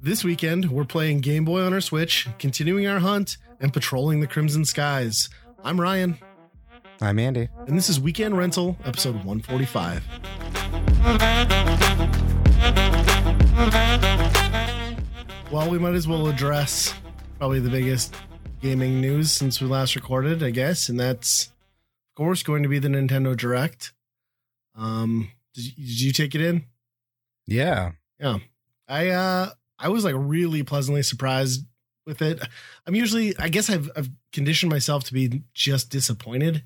This weekend, we're playing Game Boy on our Switch, continuing our hunt, and patrolling the Crimson Skies. I'm Ryan, I'm Andy. and this is Weekend Rental, episode 145. Well, we might as well address probably the biggest gaming news since we last recorded, I guess, and that's, of course, going to be the Nintendo Direct. Um, did you, did you take it in? Yeah. Yeah. I uh I was like really pleasantly surprised with it. I'm usually I guess I've I've conditioned myself to be just disappointed.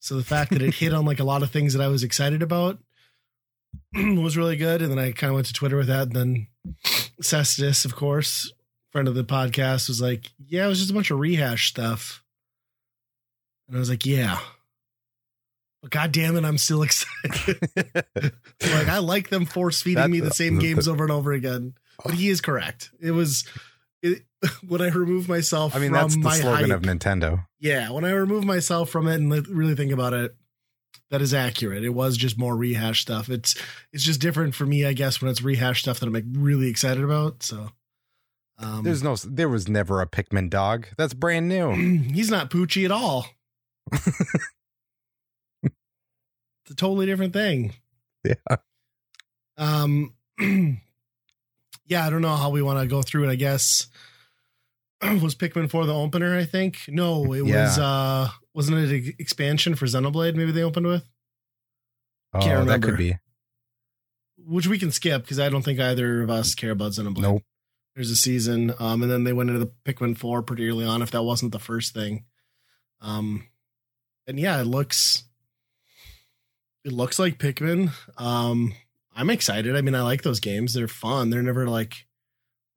So the fact that it hit on like a lot of things that I was excited about was really good. And then I kind of went to Twitter with that. And then Cestus, of course, friend of the podcast, was like, Yeah, it was just a bunch of rehash stuff. And I was like, Yeah. But god damn it, I'm still excited. like I like them force feeding me the same games over and over again. But he is correct. It was it, when I remove myself I mean, from that's the my slogan hype, of Nintendo. yeah, when I remove myself from it and really think about it, that is accurate. It was just more rehash stuff. It's it's just different for me, I guess, when it's rehash stuff that I'm like really excited about. So um There's no, there was never a Pikmin dog. That's brand new. he's not Poochie at all. a totally different thing. Yeah. Um yeah, I don't know how we want to go through it, I guess. was Pikmin 4 the opener, I think? No, it was uh wasn't it an expansion for Xenoblade maybe they opened with? Oh, Can't that remember. could be. Which we can skip because I don't think either of us care about Xenoblade. Nope. There's a season. Um and then they went into the Pikmin 4 pretty early on if that wasn't the first thing. Um and yeah, it looks it looks like Pikmin. Um I'm excited. I mean, I like those games. They're fun. They're never like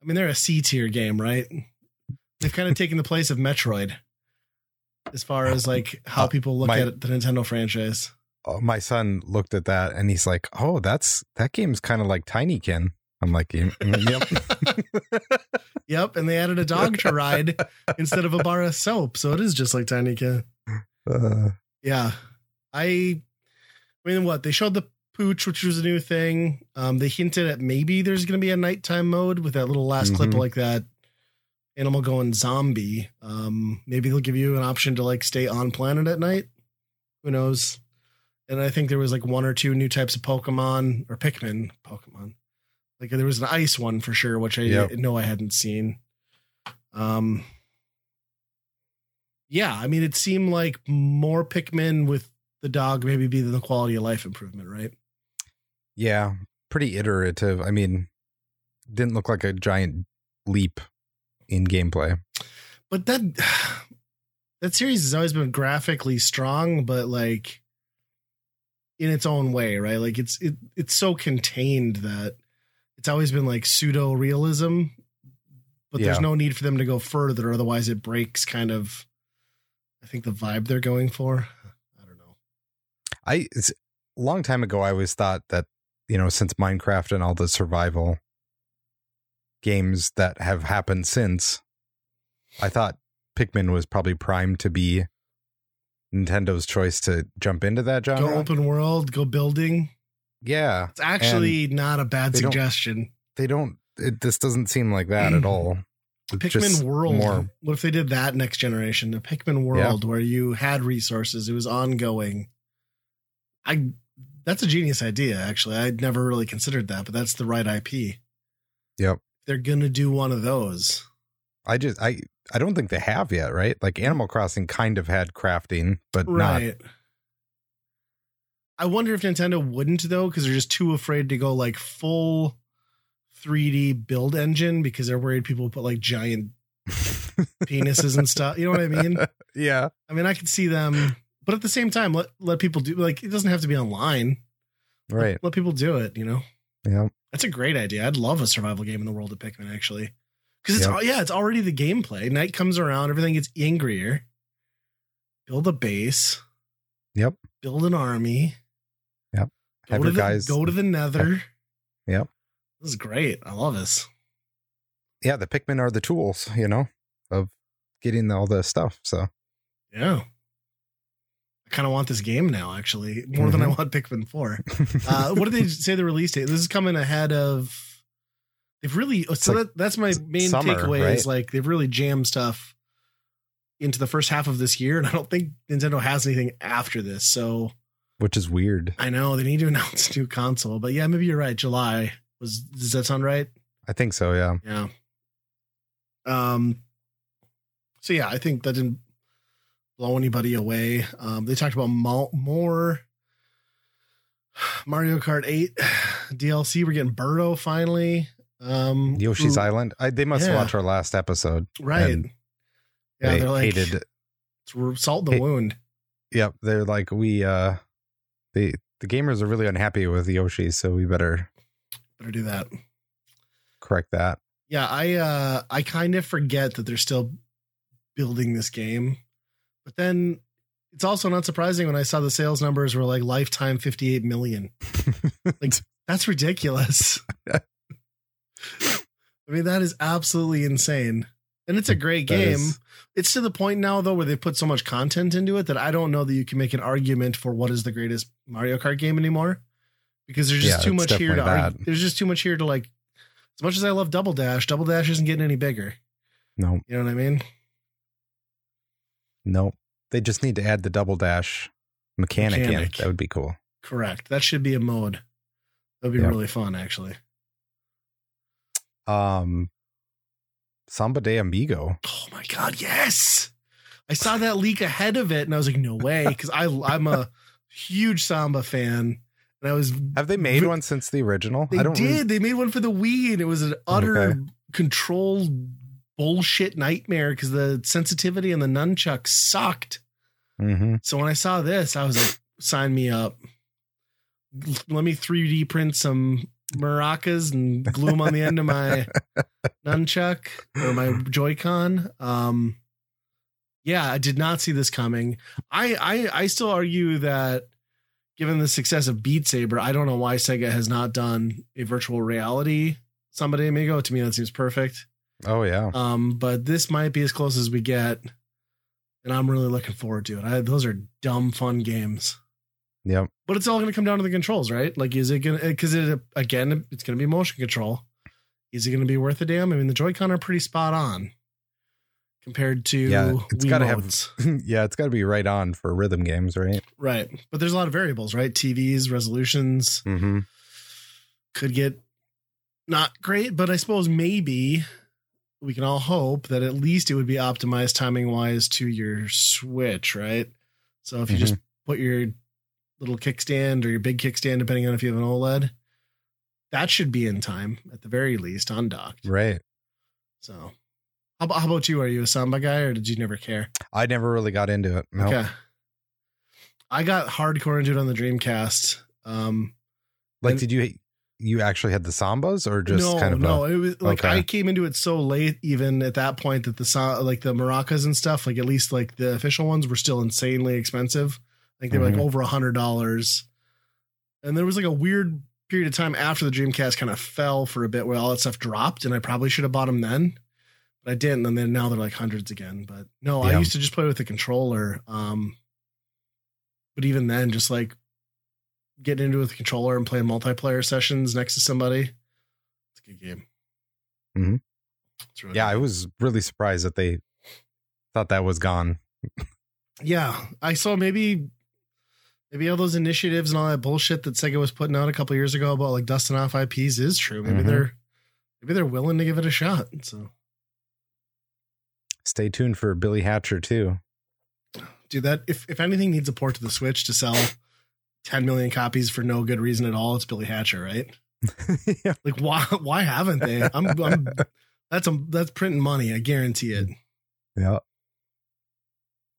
I mean, they're a C tier game, right? They've kind of taken the place of Metroid as far as like how Uh, people look my- at the Nintendo franchise. Oh, my son looked at that and he's like, "Oh, that's that game's kind of like Tinykin." I'm like, "Mm, mm, "Yep." Yep, and they added a dog to ride instead of a bar of soap, so it is just like Tiny Cat. Uh, Yeah, I, I mean, what they showed the pooch, which was a new thing. Um, they hinted at maybe there's going to be a nighttime mode with that little last clip, Mhm. like that animal going zombie. Um, maybe they'll give you an option to like stay on planet at night. Who knows? And I think there was like one or two new types of Pokemon or Pikmin Pokemon. Like there was an ice one for sure, which I Yep. know I hadn't seen. Um, yeah, I mean, it seemed like more Pikmin with the dog maybe be the quality of life improvement, right? yeah, pretty iterative. I mean, didn't look like a giant leap in gameplay. But that that series has always been graphically strong, but like in its own way, right? Like it's it it's so contained that it's always been like pseudo realism, but there's no need for them to go further, otherwise it breaks kind of I think the vibe they're going for. I don't know. I it's, a long time ago I always thought that you know since Minecraft and all the survival games that have happened since, I thought Pikmin was probably primed to be Nintendo's choice to jump into that genre. Go open world, go building. yeah, It's actually not a bad they don't- suggestion. they don't. It, this doesn't seem like that at all. It's Pikmin World. more- What if they did that next generation? The Pikmin World, where you had resources, it was ongoing. I that's a genius idea. Actually, I'd never really considered that, but that's the right IP. Yep. They're gonna do one of those. I just I I don't think they have yet, right? Like Animal Crossing kind of had crafting, but not. I wonder if Nintendo wouldn't though, because they're just too afraid to go like full 3D build engine because they're worried people put like giant penises and stuff. You know what I mean? yeah. I mean, I could see them, but at the same time, let let people do like it doesn't have to be online. Right. Let, people do it. You know, Yeah. that's a great idea. I'd love a survival game in the world of Pikmin actually, because it's Yep. yeah, it's already the gameplay. Night comes around, everything gets angrier. Build a base. Yep. Build an army. Yep. Go Have to your the, guys- go to the Nether. Yep. This is great. I love this. Yeah. The Pikmin are the tools, you know, of getting all the stuff. So Yeah. I kind of want this game now, actually, more than I Mhm. want Pikmin 4. Uh, what did they say the release date? This is coming ahead of. They've really so like that, that's my main summer, takeaway right? is like they've really jammed stuff into the first half of this year, and I don't think Nintendo has anything after this. So Which is weird. I know they need to announce a new console, but yeah, maybe you're right. July was does that sound right? I think so, yeah. Yeah. Um. So yeah, I think that didn't blow anybody away. Um, they talked about mo- more Mario Kart 8 DLC. We're getting Birdo finally. Um, Yoshi's who- Island. I, they must Yeah. watch our last episode. right? Yeah, they they're like hated "It's salt the Hey- wound. Yep, they're like we uh they the gamers are really unhappy with Yoshi, so we better Better do that. correct that. Yeah, I uh I kind of forget that they're still building this game. But then it's also not surprising when I saw the sales numbers were like lifetime 58 million. Like that's ridiculous. I mean that is absolutely insane. And it's a great That game. is- It's to the point now though where they put so much content into it that I don't know that you can make an argument for what is the greatest Mario Kart game anymore. Because there's just Yeah, too much here to argue. There's just too much here to like as much as I love Double Dash, Double Dash isn't getting any bigger. no, You know what I mean? No. They just need to add the double dash mechanic, in. That would be cool. Correct. That should be a mode. That would be Yeah. really fun, actually. Um Samba de Amigo. Oh my god, yes! I saw that leak ahead of it, and I was like, no way, because I I'm a huge Samba fan, and I was Have they made Ve- one since the original? they I don't did really- they made one for the Wii, and it was an utter Okay. controlled bullshit nightmare because the sensitivity and the nunchuck sucked. Mhm. So when I saw this, I was like, sign me up. Let me 3D print some maracas and glue them on the end of my nunchuck or my Joy-Con. Um, yeah, I did not see this coming. I, I I still argue that given the success of Beat Saber, I don't know why Sega has not done a virtual reality Samba de Amigo. To me, that seems perfect. Oh yeah. Um, but this might be as close as we get, and I'm really looking forward to it. I, those are dumb fun games, Yep. but it's all going to come down to the controls, right? Like, is it going to? Because it again, it's going to be motion control. Is it going to be worth a damn? I mean, the Joy-Con are pretty spot on compared to Yeah, it's gotta have- yeah, it's got to be right on for rhythm games, right? right. But there's a lot of variables, right? TVs, resolutions Mm-hmm. could get not great, but I suppose maybe we can all hope that at least it would be optimized timing wise to your Switch, right? So if you just put your little kickstand or your big kickstand, depending on if you have an OLED, that should be in time at the very least undocked. Right. So, how about, how about you? Are you a Samba guy or did you never care? I never really got into it. No. Okay. I got hardcore into it on the Dreamcast. Um, Like, And- did you you actually had the sambas or just no, kind of no. a, it was like okay. I came into it so late, even at that point, that the like the maracas and stuff, like at least like the official ones, were still insanely expensive. Like they were Mhm. like over a hundred dollars, and there was like a weird period of time after the Dreamcast kind of fell for a bit where all that stuff dropped, and I probably should have bought them then, but I didn't. And then now they're like hundreds again. But no, I used to just play with the controller. Um, but even then, just like getting into it with the controller and playing multiplayer sessions next to somebody. It's a good game. Mhm. It's really yeah, I was really surprised that they thought that was gone. yeah. I saw maybe maybe all those initiatives and all that bullshit that Sega was putting out a couple years ago about like dusting off IPs is true. Maybe Mhm. they're maybe they're willing to give it a shot. So Stay tuned for Billy Hatcher too. do that. If if anything needs a port to the Switch to sell 10 million copies for no good reason at all, it's Billy Hatcher, right? yeah. Like why why haven't they? I'm, I'm that's a that's printing money. I guarantee it. Yeah.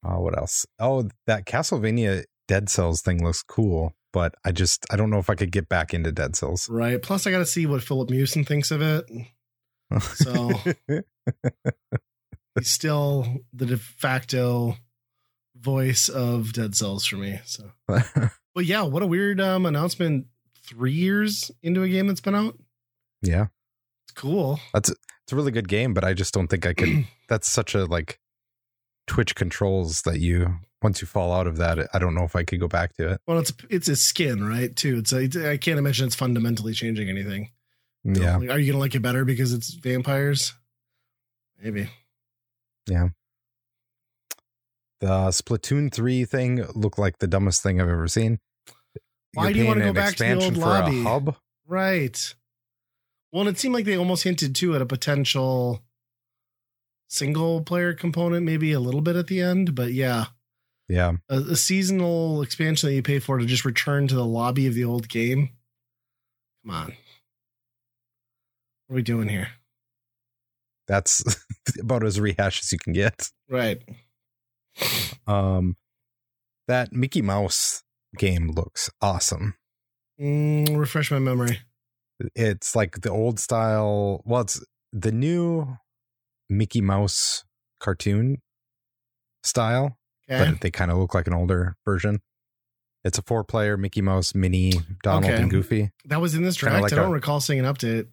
Oh, what else? Oh, that Castlevania Dead Cells thing looks cool, but I just I don't know if I could get back into Dead Cells. Right. Plus, I got to see what Philip Mewson thinks of it. So he's still the de facto voice of Dead Cells for me. So, but yeah, what a weird um, announcement. Three years into a game that's been out. yeah, It's cool. That's it's a really good game, but I just don't think I could. that's such a like Twitch controls that you once you fall out of that, I don't know if I could go back to it. Well, it's it's a skin, right? Too. It's I can't imagine it's fundamentally changing anything. Yeah. Like, are you gonna like it better because it's vampires? Maybe. Yeah. The Splatoon 3 thing looked like the dumbest thing I've ever seen. Why do you wanna go back to the old lobby? hub? Right. Well, and it seemed like they almost hinted too at a potential single player component, maybe a little bit at the end. But yeah, Yeah. a, a seasonal expansion that you pay for to just return to the lobby of the old game. Come on. What are we doing here? That's about as rehash as you can get. Right. Um that Mickey Mouse game looks awesome. Mm, refresh my memory. It's like the old style, well it's the new Mickey Mouse cartoon style, Okay. but they kind of look like an older version. It's a four player Mickey Mouse, Minnie, Donald, Okay. and Goofy. that was in this kinda like I don't a- recall seeing an update.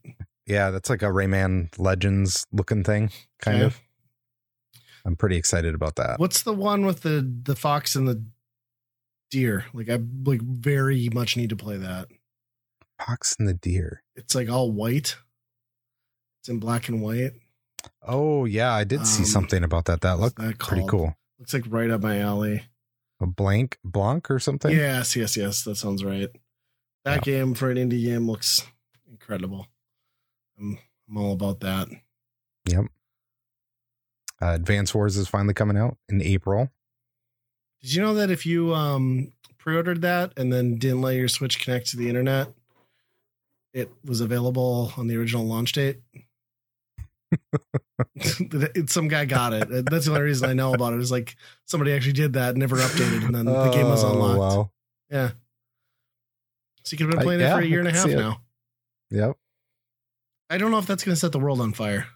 Yeah, that's like a Rayman Legends looking thing, kind Okay. of. I'm pretty excited about that. What's the one with the the fox and the deer? Like I like very much need to play that. Fox and the Deer. It's like all white. It's in black and white. Oh yeah, I did see Um, something about that. That looked that pretty cool. Looks like right up my alley. A blank blanc or something. Yes, yes, yes. That sounds right. That game for an indie game looks incredible. I'm, I'm all about that. Yep. Uh, Advance Wars is finally coming out in April. Did you know that if you um pre-ordered that and then didn't let your Switch connect to the internet, it was available on the original launch date? Some guy got it. That's the only reason I know about it. Is like somebody actually did that, never updated, and then the game was Oh, unlocked. Wow. Yeah. So you could have been I- playing it yeah, for a year and a half now. Yep. I don't know if that's going to set the world on fire.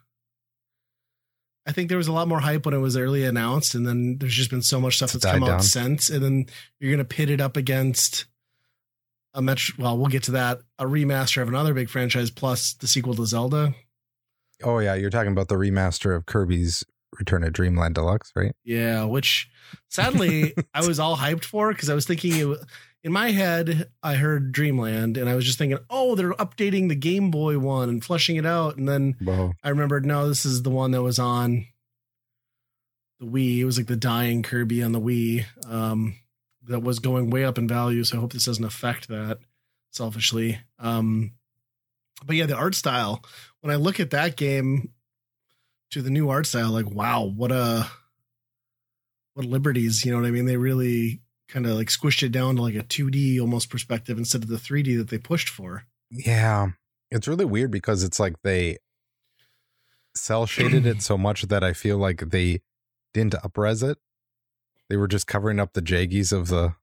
I think there was a lot more hype when it was early announced, and then there's just been so much stuff It's that's come died out since, and then you're going to pit it up against a metro. Well, we'll get to that. A remaster of another big franchise plus the sequel to Zelda. Oh yeah, you're talking about the remaster of Kirby's Return to Dreamland Deluxe, right? Yeah, which sadly I was all hyped for because I was thinking it, in my head I heard Dreamland, and I was just thinking, oh, they're updating the Game Boy one and flushing it out, and then Whoa. I remembered, no, this is the one that was on the Wii. It was like the dying Kirby on the Wii um, that was going way up in value. So I hope this doesn't affect that selfishly. Um, but yeah, the art style, when I look at that game to the new art style, like, wow, what a, what liberties, you know what I mean? They really kind of like squished it down to like a 2D almost perspective instead of the 3D that they pushed for. Yeah. It's really weird because it's like they cell shaded it so much that I feel like they didn't upres it. They were just covering up the jaggies of the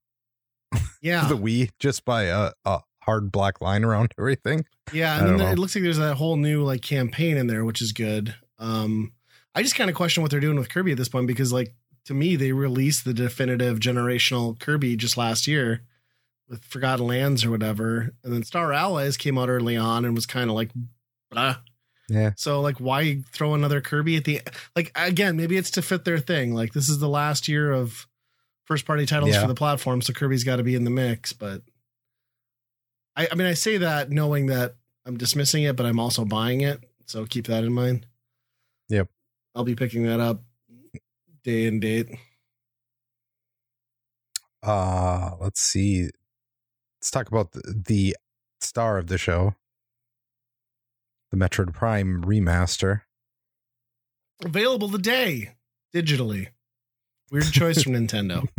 Yeah. the Wii just by a, a hard black line around everything. Yeah, and then there- it looks like there's that whole new like campaign in there, which is good. Um, I just kind of question what they're doing with Kirby at this point because, like, to me, they released the definitive generational Kirby just last year with Forgotten Lands or whatever, and then Star Allies came out early on and was kind of like, blah. Yeah. So, like, why throw another Kirby at the like again? Maybe it's to fit their thing. Like, this is the last year of first party titles Yeah. for the platform, so Kirby's got to be in the mix. But I, I mean, I say that knowing that I'm dismissing it, but I'm also buying it. So keep that in mind. Yep. I'll be picking that up day and date. Uh let's see. Let's talk about the, the star of the show. The Metroid Prime remaster. Available today digitally. Weird choice from Nintendo.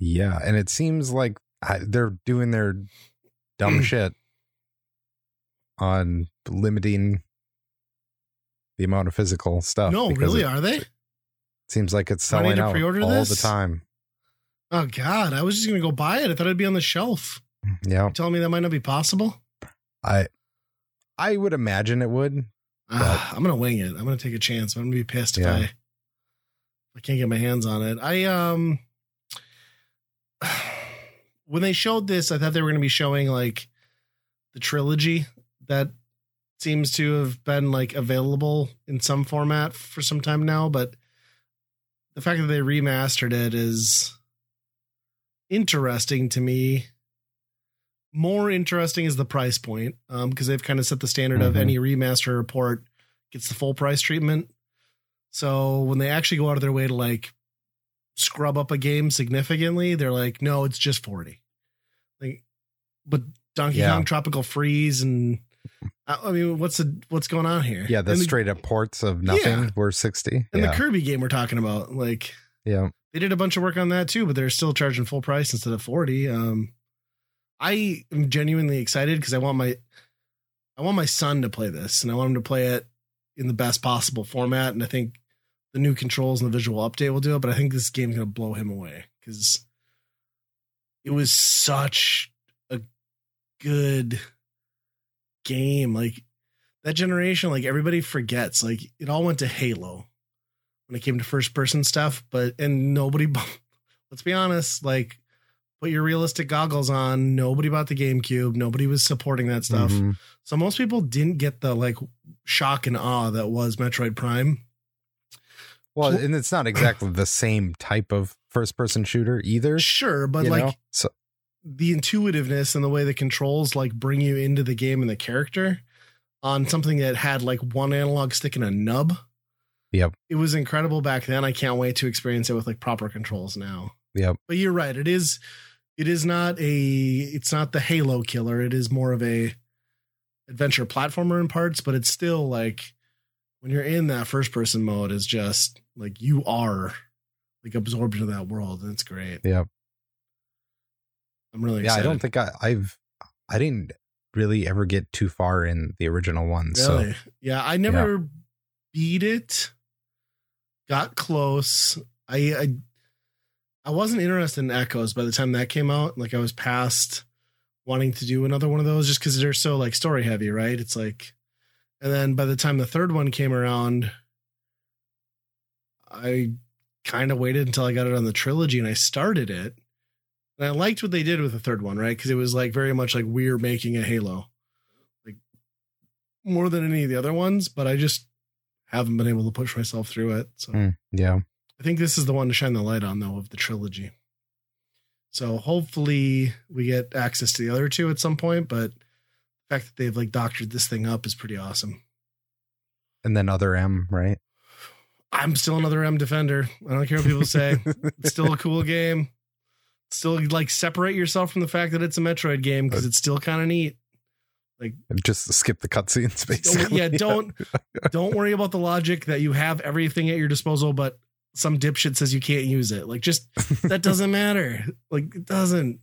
Yeah, and it seems like I, they're doing their dumb shit on limiting the amount of physical stuff. no, really, It are they? Seems like it's Do I need selling out all this? the time. Oh God, I was just gonna go buy it. I thought it'd be on the shelf. Yeah, You're telling me that might not be possible? I I would imagine it would. Ah, I'm gonna wing it. I'm gonna take a chance. I'm gonna be pissed if I I can't get my hands on it. I um when they showed this, I thought they were gonna be showing like the trilogy that seems to have been like available in some format for some time now, but the fact that they remastered it is interesting to me. More interesting is the price point, um, because they've kind of set the standard of Mhm. any remaster report gets the full price treatment. So when they actually go out of their way to like scrub up a game significantly, they're like, no, it's just 40. Like, but Donkey Yeah. Kong Tropical Freeze and I mean, what's the what's going on here? Yeah, the straight up ports of nothing Yeah. were 60. and yeah. the Kirby game we're talking about, like yeah. they did a bunch of work on that too, but they're still charging full price instead of 40. Um I am genuinely excited because I want my I want my son to play this and I want him to play it in the best possible format. And I think the new controls and the visual update will do it, but I think this game's gonna blow him away because it was such a good game. Like that generation, like everybody forgets, like it all went to Halo when it came to first person stuff, but and nobody let's be honest, like put your realistic goggles on, nobody bought the GameCube, nobody was supporting that stuff. Mhm. So most people didn't get the like shock and awe that was Metroid Prime. Well, and it's not exactly the same type of first person shooter either. Sure, but like know? so the intuitiveness and the way the controls like bring you into the game and the character on something that had like one analog stick and a nub. Yep. It was incredible back then. I can't wait to experience it with like proper controls now. Yep. But you're right. It is it is not a it's not the Halo killer. It is more of a adventure platformer in parts, but it's still like when you're in that first person mode is just like you are like absorbed into that world and it's great. Yep. I'm really yeah, I don't think I, I've I didn't really ever get too far in the original one. Really? So yeah, I never beat it. Got close. I, I I wasn't interested in Echoes by the time that came out. Like I was past wanting to do another one of those just because they're so like story heavy, right? It's like, and then by the time the third one came around, I kind of waited until I got it on the trilogy and I started it. And I liked what they did with the third one, right? Because it was like very much like we're making a Halo, like more than any of the other ones. But I just haven't been able to push myself through it. So mm, yeah. I think this is the one to shine the light on, though, of the trilogy. So hopefully we get access to the other two at some point. But the fact that they've like doctored this thing up is pretty awesome. And then other M, right? I'm still another M defender. I don't care what people say. it's still a cool game. Still like separate yourself from the fact that it's a Metroid game because it's still kind of neat. Like just skip the cutscenes, basically. yeah, don't don't worry about the logic that you have everything at your disposal, but some dipshit says you can't use it. Like just that doesn't matter. Like it doesn't.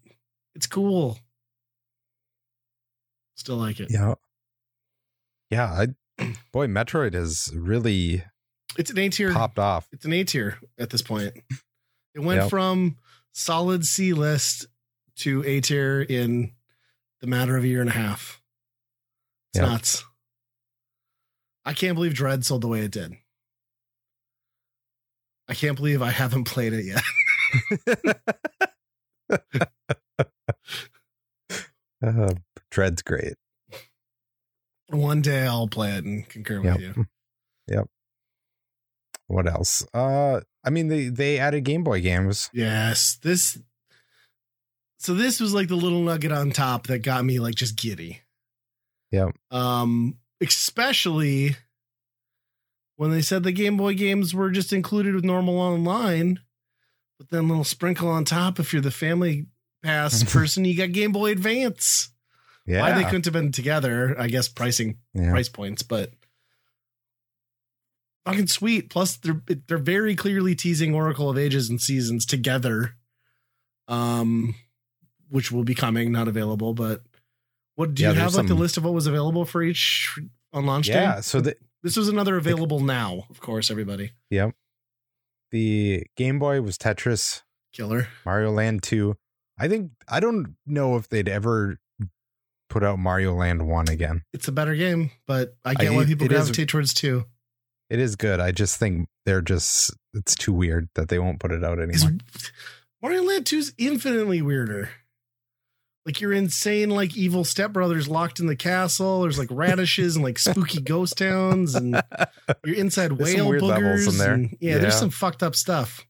It's cool. Still like it. Yeah. Yeah. I, boy, Metroid has really It's an A tier. popped off. It's an A tier at this point. It went Yep. from solid C list to A tier in the matter of a year and a half. It's Yep. nuts. I can't believe Dread sold the way it did. I can't believe I haven't played it yet. Uh, Dread's great. One day I'll play it and concur with you. Yep. What else? Uh, I mean, they they added Game Boy games. Yes, this. So this was like the little nugget on top that got me like just giddy. Yeah. Um, especially when they said the Game Boy games were just included with normal online, but then little sprinkle on top if you're the Family Pass person, you got Game Boy Advance. Yeah. Why they couldn't have been together? I guess pricing yeah. price points, but fucking sweet. Plus, they're they're very clearly teasing Oracle of Ages and Seasons together, um, which will be coming, not available. But what do Yeah, you have like the list of what was available for each on launch Yeah. day? Yeah, so the This was another available now, of course. Everybody, Yep. the Game Boy was Tetris, killer. Mario Land 2. I think I don't know if they'd ever put out Mario Land 1 again. It's a better game, but I get I- why people it is- gravitate towards two. It is good. I just think they're just it's too weird that they won't put it out anymore. Mario Land 2 is infinitely weirder. Like you're insane, like evil stepbrothers locked in the castle. There's like radishes and like spooky ghost towns, and you're inside whale boogers. in there. and- yeah, there's some fucked up stuff.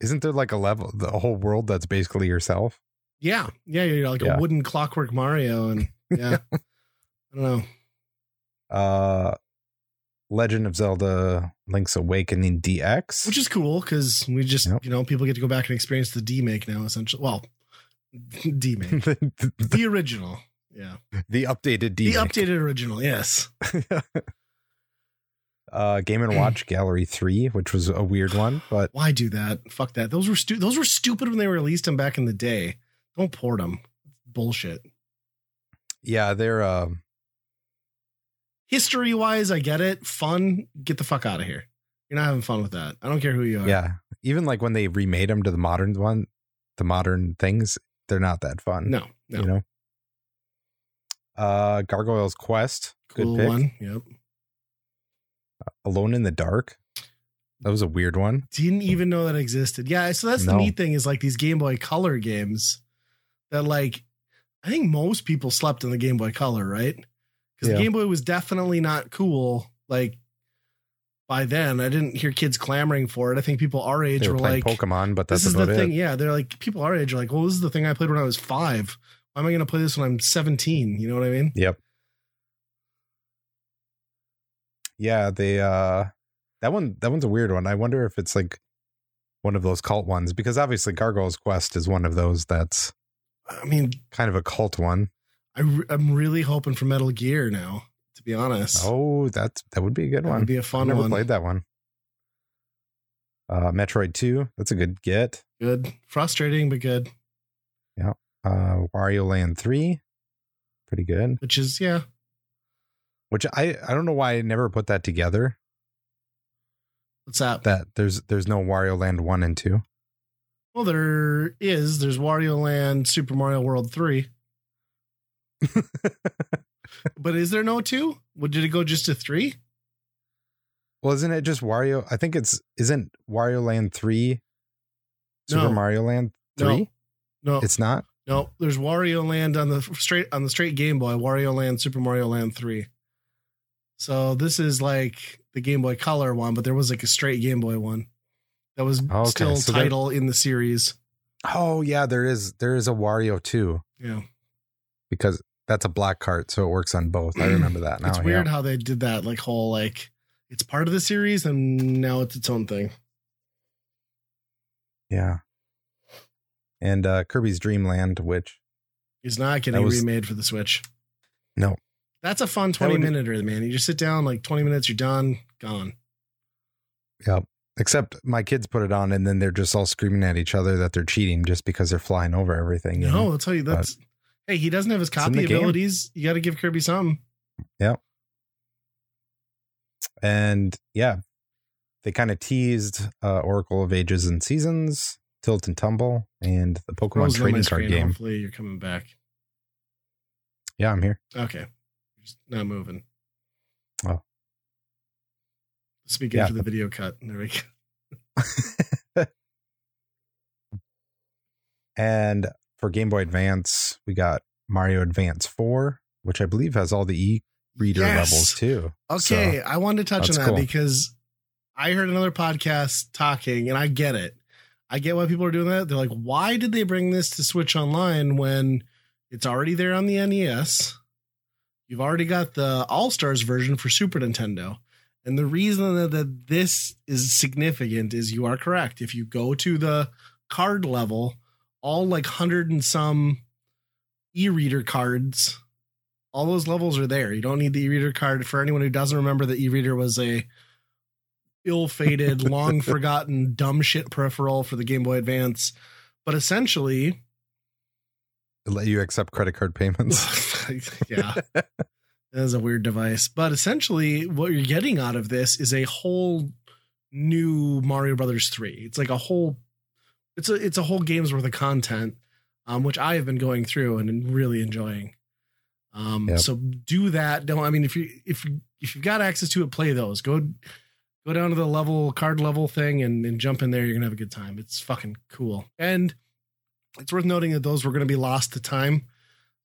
Isn't there like a level, the whole world that's basically yourself? Yeah, yeah, you're like Yeah. a wooden clockwork Mario, and yeah, I don't know. Uh, Legend of Zelda: Link's Awakening DX. Which is cool because we just Yep. you know people get to go back and experience the D make now, essentially. Well, D make the, the, the original, yeah, the updated D, the updated original, yes. uh, Game and Watch Gallery Three, which was a weird one, but Why do that? Fuck that. Those were stu- those were stupid when they released them back in the day. Don't port them. Bullshit. yeah, they're um History wise, I get it. Fun. Get the fuck out of here. You're not having fun with that. I don't care who you are. yeah. Even like when they remade them to the modern one, the modern things, they're not that fun. No. No. you know. Uh, Gargoyle's Quest, cool good pick. one. Yep. Alone in the Dark, that was a weird one. Didn't even know that existed. Yeah. So that's the neat thing is like these Game Boy Color games that like I think most people slept in the Game Boy Color, right? Because Yeah. the Game Boy was definitely not cool. Like by then, I didn't hear kids clamoring for it. I think people our age were were like, Pokemon, but that's this is the it. thing. Yeah, they're like people our age are like, well, this is the thing I played when I was five. Why am I going to play this when I'm 17? You know what I mean? Yep. Yeah, they uh that one that one's a weird one. I wonder if it's like one of those cult ones because obviously Gargoyle's Quest is one of those that's I mean, kind of a cult one. I I'm really hoping for Metal Gear now. To be honest, Oh, that's that would be a good that one. would be a I've fun never one. played that one. Uh Metroid 2, that's a good get. Good, frustrating, but good. Yeah. Uh Wario Land 3, pretty good. Which is yeah, Which I I don't know why I never put that together. what's that? That there's there's no Wario Land 1 and 2. Well, there is. There's Wario Land, Super Mario World three. But is there no two? What did it go just to three? Well, isn't it just Wario? I think it's isn't Wario Land three, Super No. Mario Land three. No, It's not. no. There's Wario Land on the straight on the straight Game Boy. Wario Land, Super Mario Land three. So this is like the Game Boy Color one, but there was like a straight Game Boy one that was oh, Okay, still so there- title in the series. Oh yeah, there is there is a Wario two Yeah, because that's a black cart, so it works on both. I remember that now. it's yeah. weird how they did that. Like whole like it's part of the series and now it's its own thing. Yeah. And uh Kirby's Dream Land, which Is not getting was- remade for the Switch. No. That's a fun 20 would- minute man. You just sit down like 20 minutes, you're done, gone. yep. Except my kids put it on and then they're just all screaming at each other that they're cheating just because they're flying over everything. No, know? I'll tell you that's hey, he doesn't have his copy the game. abilities. You got to give Kirby something. And yeah, they kind of teased uh, Oracle of Ages and Seasons, Tilt and Tumble, and the Pokemon trading card game. Hopefully you're coming back. Yeah, I'm here. Okay. Just not moving. Oh. Speaking Yeah. for the video cut. There we go. And for Game Boy Advance, we got Mario Advance 4, which I believe has all the e reader Yes. levels too. Okay, I wanted to touch on that cool. because I heard another podcast talking, and I get it. I get why people are doing that. They're like, why did they bring this to Switch Online when it's already there on the NES? You've already got the All Stars version for Super Nintendo. And the reason that, that this is significant is you are correct. If you go to the card level, all like hundred and some e-reader cards all those levels are there. You don't need the e-reader card. For anyone who doesn't remember, the e-reader was a ill-fated, long forgotten, dumb shit peripheral for the Game Boy Advance. But essentially, Let you accept credit card payments. yeah, that is a weird device. But essentially, what you're getting out of this is a whole new Mario Brothers three. It's like a whole, it's a it's a whole game's worth of content, um, which I have been going through and really enjoying. Um, Yep. so do that. Don't I mean if you if if you've got access to it, play those. Go go down to the level card level thing and, and jump in there. You're gonna have a good time. It's fucking cool. And it's worth noting that those were gonna be lost to time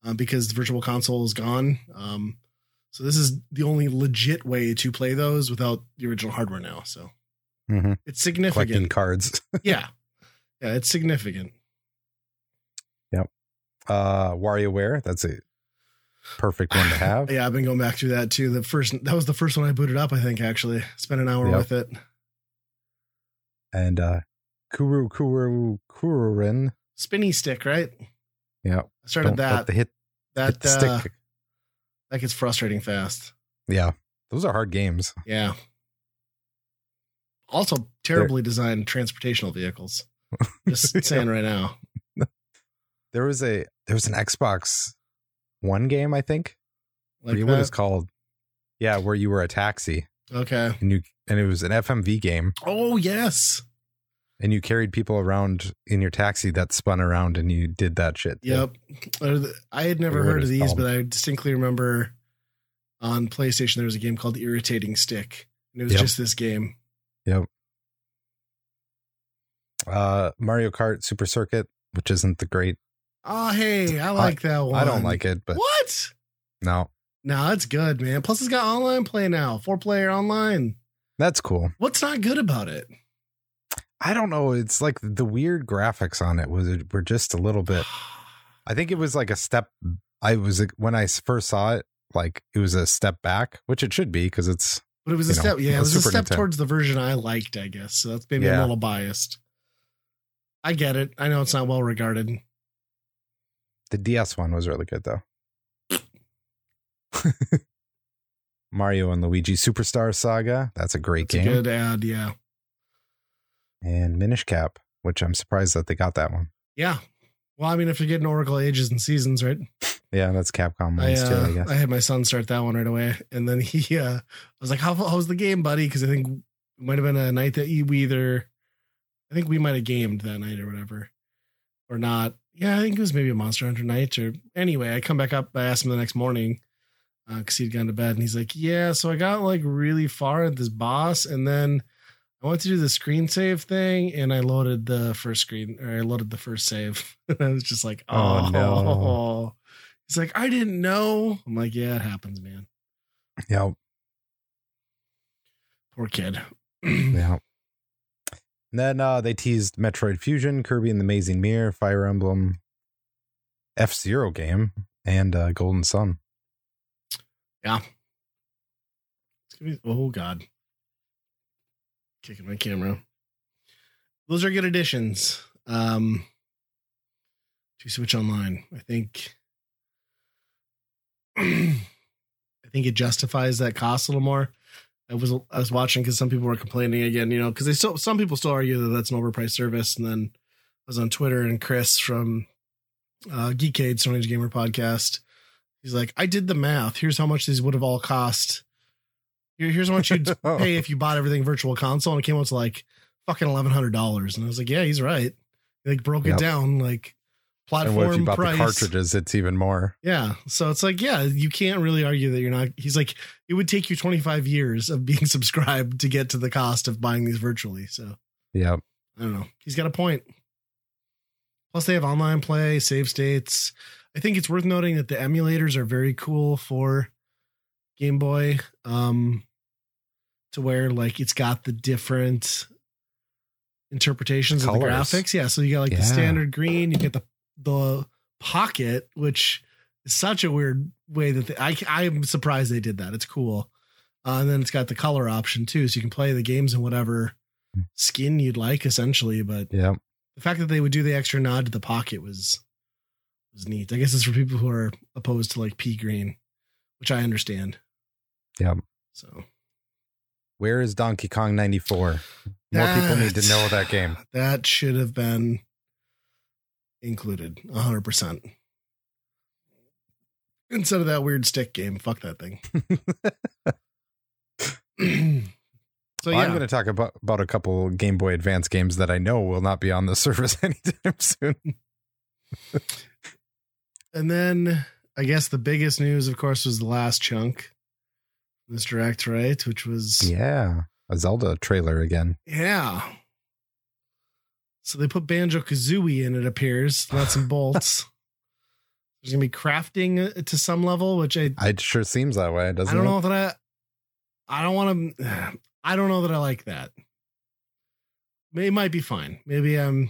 uh, because the virtual console is gone. Um, so this is the only legit way to play those without the original hardware now. So hmm it's significant. Collecting cards. Yeah, Yeah, it's significant. Yep. Uh, WarioWare, that's a perfect one to have. Yeah, I've been going back through that too. The first that was the first one I booted up, I think, actually. Spent an hour Yep. with it. And uh, Kuru Kuru Kururin. Spinny stick, right? Yeah, I started don't that. the hit, that hit the uh, stick. that gets frustrating fast. Yeah, those are hard games. Yeah. Also terribly designed transportational vehicles. Just saying right now. There was a there was an Xbox One game, I think. Like what it's called. Yeah, where you were a taxi Okay. and you and it was an FMV game Oh yes. and you carried people around in your taxi that spun around and you did that shit. Yep. I had never heard of these, called. but I distinctly remember on PlayStation there was a game called Irritating Stick. And it was Yep. just this game. Uh, Mario Kart Super Circuit, which isn't the great. Oh hey, I like that one. I don't like it, but What? no, No, it's good, man. Plus it's got online play now. Four player online. that's cool. What's not good about it? I don't know. It's like the weird graphics on it was were just a little bit. I think it was like a step. I was when I first saw it, like it was a step back, which it should be because it's But it was a know, step, yeah, it was a step Nintendo. towards the version I liked, I guess. So that's maybe a little biased. I get it. I know it's not well regarded. the DS one was really good though. Mario and Luigi Superstar Saga. That's a great a game. good ad, yeah. and Minish Cap, which I'm surprised that they got that one. Yeah. Well, I mean, if you're getting Oracle Ages and Seasons, right? Yeah, that's Capcom I, ones too, I uh, guess. I had my son start that one right away, and then he uh, I was like, "How how's the game, buddy?" Because I think it might have been a night that you- we either, I think we might have gamed that night or whatever, or not. Yeah, I think it was maybe a Monster Hunter night or anyway. I come back up. I asked him the next morning uh, because he'd gone to bed, and he's like, "Yeah, so I got like really far at this boss, and then." I went to do the screen save thing and I loaded the first screen or I loaded the first save. and I was just like, Oh, oh, no. He's like, I didn't know. I'm like, yeah, it happens, man. yeah, Poor kid. yeah. And then uh, they teased Metroid Fusion, Kirby and the Amazing Mirror, Fire Emblem, F Zero game, and uh, Golden Sun. It's gonna be, oh God. Kicking my camera. Those are good additions. Um to Switch Online. I think I think it justifies that cost a little more. I was I was watching because some people were complaining again, you know, because they still some people still argue that that's an overpriced service. And then I was on Twitter and Chris from uh, Geekade, Stone Age Gamer podcast. He's like, I did the math. Here's how much these would have all cost. Here- Here's how much you'd pay if you bought everything virtual console, and it came out to like fucking eleven hundred dollars. And I was like, yeah, he's right. He like broke Yep. it down like and what if you bought price. the cartridges? It's even more. Yeah. So it's like, yeah, you can't really argue that you're not. He's like, it would take you 25 years of being subscribed to get to the cost of buying these virtually. So Yeah, I don't know. He's got a point. Plus, they have online play, save states. I think it's worth noting that the emulators are very cool for Game Boy. Um, to where like it's got the different interpretations of the graphics. Yeah, so you got like Yeah. the standard green, you get the the pocket, which is such a weird way that they, I I'm surprised they did that. It's cool. Uh, and then it's got the color option too, so you can play the games in whatever skin you'd like, essentially. But yeah. the fact that they would do the extra nod to the pocket was was neat. I guess it's for people who are opposed to like pea green, which I understand. Yeah. So Where is Donkey Kong 94? More people need to know that game. That should have been included 100%. Instead of that weird stick game. Fuck that thing. so, Well, yeah. I'm going to talk about, about a couple Game Boy Advance games that I know will not be on the service anytime soon. and then I guess the biggest news, of course, was the last chunk. This direct, right? Which was Yeah, a Zelda trailer again. Yeah. So they put Banjo Kazooie in, it appears, nuts and bolts. There's gonna be crafting uh, to some level, which I It sure seems that way, doesn't I don't it? know that I I don't want to I don't know that I like that. It might be fine. Maybe I'm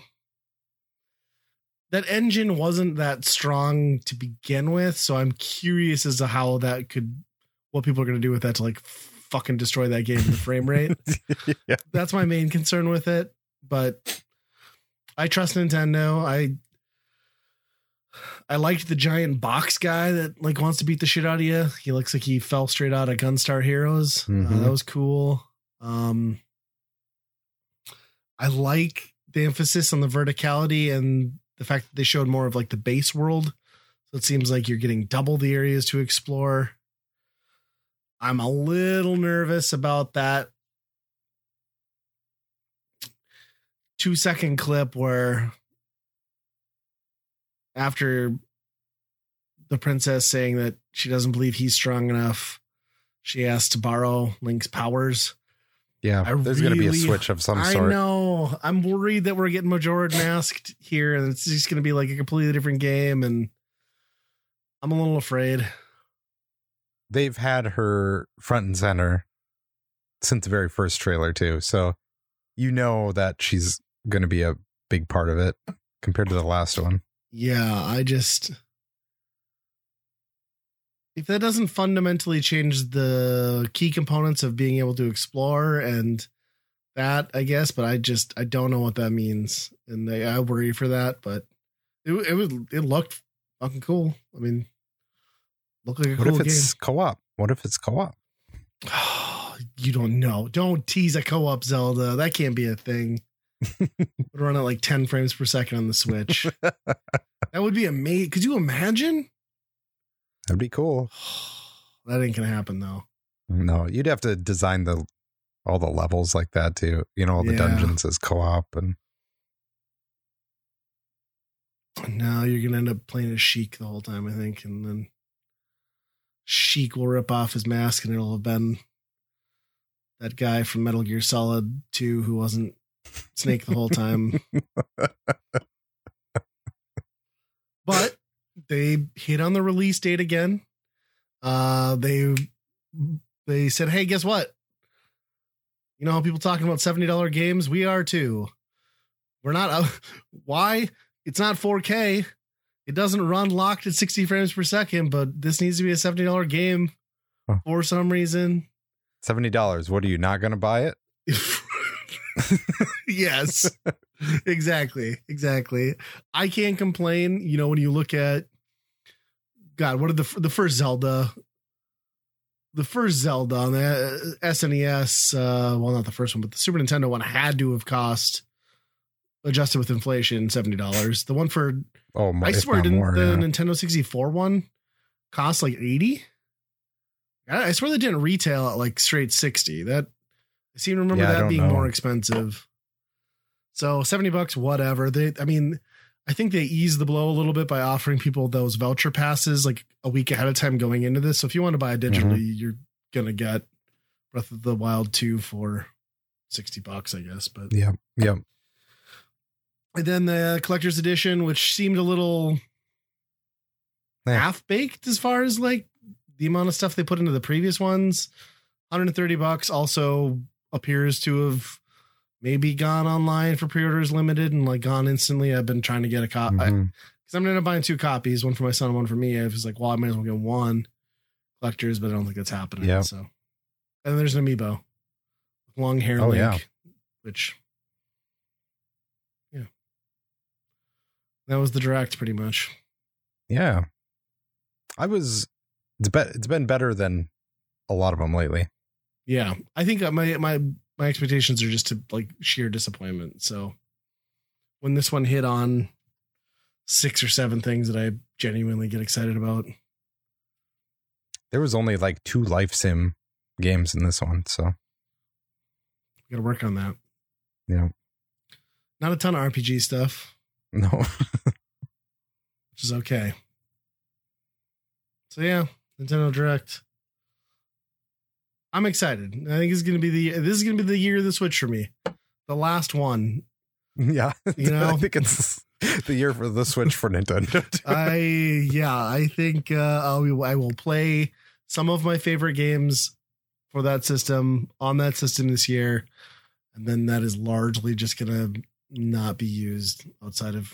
that engine wasn't that strong to begin with, so I'm curious as to how that could what people are going to do with that to like fucking destroy that game in the frame rate. yeah. That's my main concern with it, but I trust Nintendo. I I liked the giant box guy that like wants to beat the shit out of you. He looks like he fell straight out of Gunstar Heroes. Uh, Mhm. that was cool. Um, I like the emphasis on the verticality and the fact that they showed more of like the base world. So it seems like you're getting double the areas to explore. I'm a little nervous about that two second clip where after the princess saying that she doesn't believe he's strong enough, she asks to borrow Link's powers. Yeah, I there's going to be a switch of some I sort. know. I'm worried that we're getting Majora's Masked here, and it's just going to be like a completely different game, and I'm a little afraid. They've had her front and center since the very first trailer too, so you know that she's going to be a big part of it compared to the last one. Yeah, I just if that doesn't fundamentally change the key components of being able to explore and that, I guess, but I just I don't know what that means, and I, I worry for that. But it it was it looked fucking cool. I mean, looked like a What cool if it's co-op? What if it's co-op? game. you don't know. Don't tease a co-op Zelda. That can't be a thing. Would run at like ten frames per second on the Switch. that would be amazing. Could you imagine? That'd be cool. that ain't gonna happen though. No, you'd have to design the all the levels like that too. You know, all the Yeah. dungeons as co-op and No, you're gonna end up playing as Sheik the whole time, I think, and then Sheik will rip off his mask, and it'll have been that guy from Metal Gear Solid 2 who wasn't Snake the whole time. but they hit on the release date again. Uh, they they said, "Hey, guess what? You know how people talking about seventy dollar games? We are too. We're not. Uh, why? It's not 4K. It doesn't run locked at 60 frames per second, but this needs to be a $70 game Huh. for some reason. seventy dollars. What are you not going to buy it? yes. exactly. Exactly. I can't complain. You know, when you look at God, what did the the first Zelda the first Zelda on the SNES, uh, well, not the first one, but the Super Nintendo one had to have cost adjusted with inflation seventy dollars. The one for Oh, more, I swear, didn't more, the yeah. Nintendo 64 one cost like 80? I, I swear they didn't retail at like straight 60. That I seem to remember Yeah, that being know. more expensive. So 70 bucks, whatever. They I mean, I think they eased the blow a little bit by offering people those voucher passes like a week ahead of time going into this. So if you want to buy it digitally, Mm-hmm. you're gonna get Breath of the Wild 2 for 60 bucks, I guess. But yeah, yeah. and then the collector's edition, which seemed a little Eh. half baked as far as like the amount of stuff they put into the previous ones. 130 bucks also appears to have maybe gone online for pre-orders limited and like gone instantly. I've been trying to get a copy because Mhm. I'm gonna end up buying two copies, one for my son and one for me. I was like, well, I might as well get one collectors, but I don't think that's happening. Yeah. So, and then there's an amiibo, long hair Oh, Link, yeah. which, yeah, that was the direct pretty much. Yeah. I was. It's be, It's been better than a lot of them lately. Yeah, I think uh, my my my expectations are just to like sheer disappointment. So when this one hit on six or seven things that I genuinely get excited about, There was only like two life sim games in this one, so got to work on that. Yeah. not a ton of RPG stuff, no. which is okay. So yeah, Nintendo Direct. I'm excited. I think it's gonna be the this is gonna be the year of the Switch for me. The last one. yeah, You know? I think it's the year for the Switch for Nintendo. I yeah, I think uh, I'll be, I will play some of my favorite games for that system on that system this year, and then that is largely just gonna not be used outside of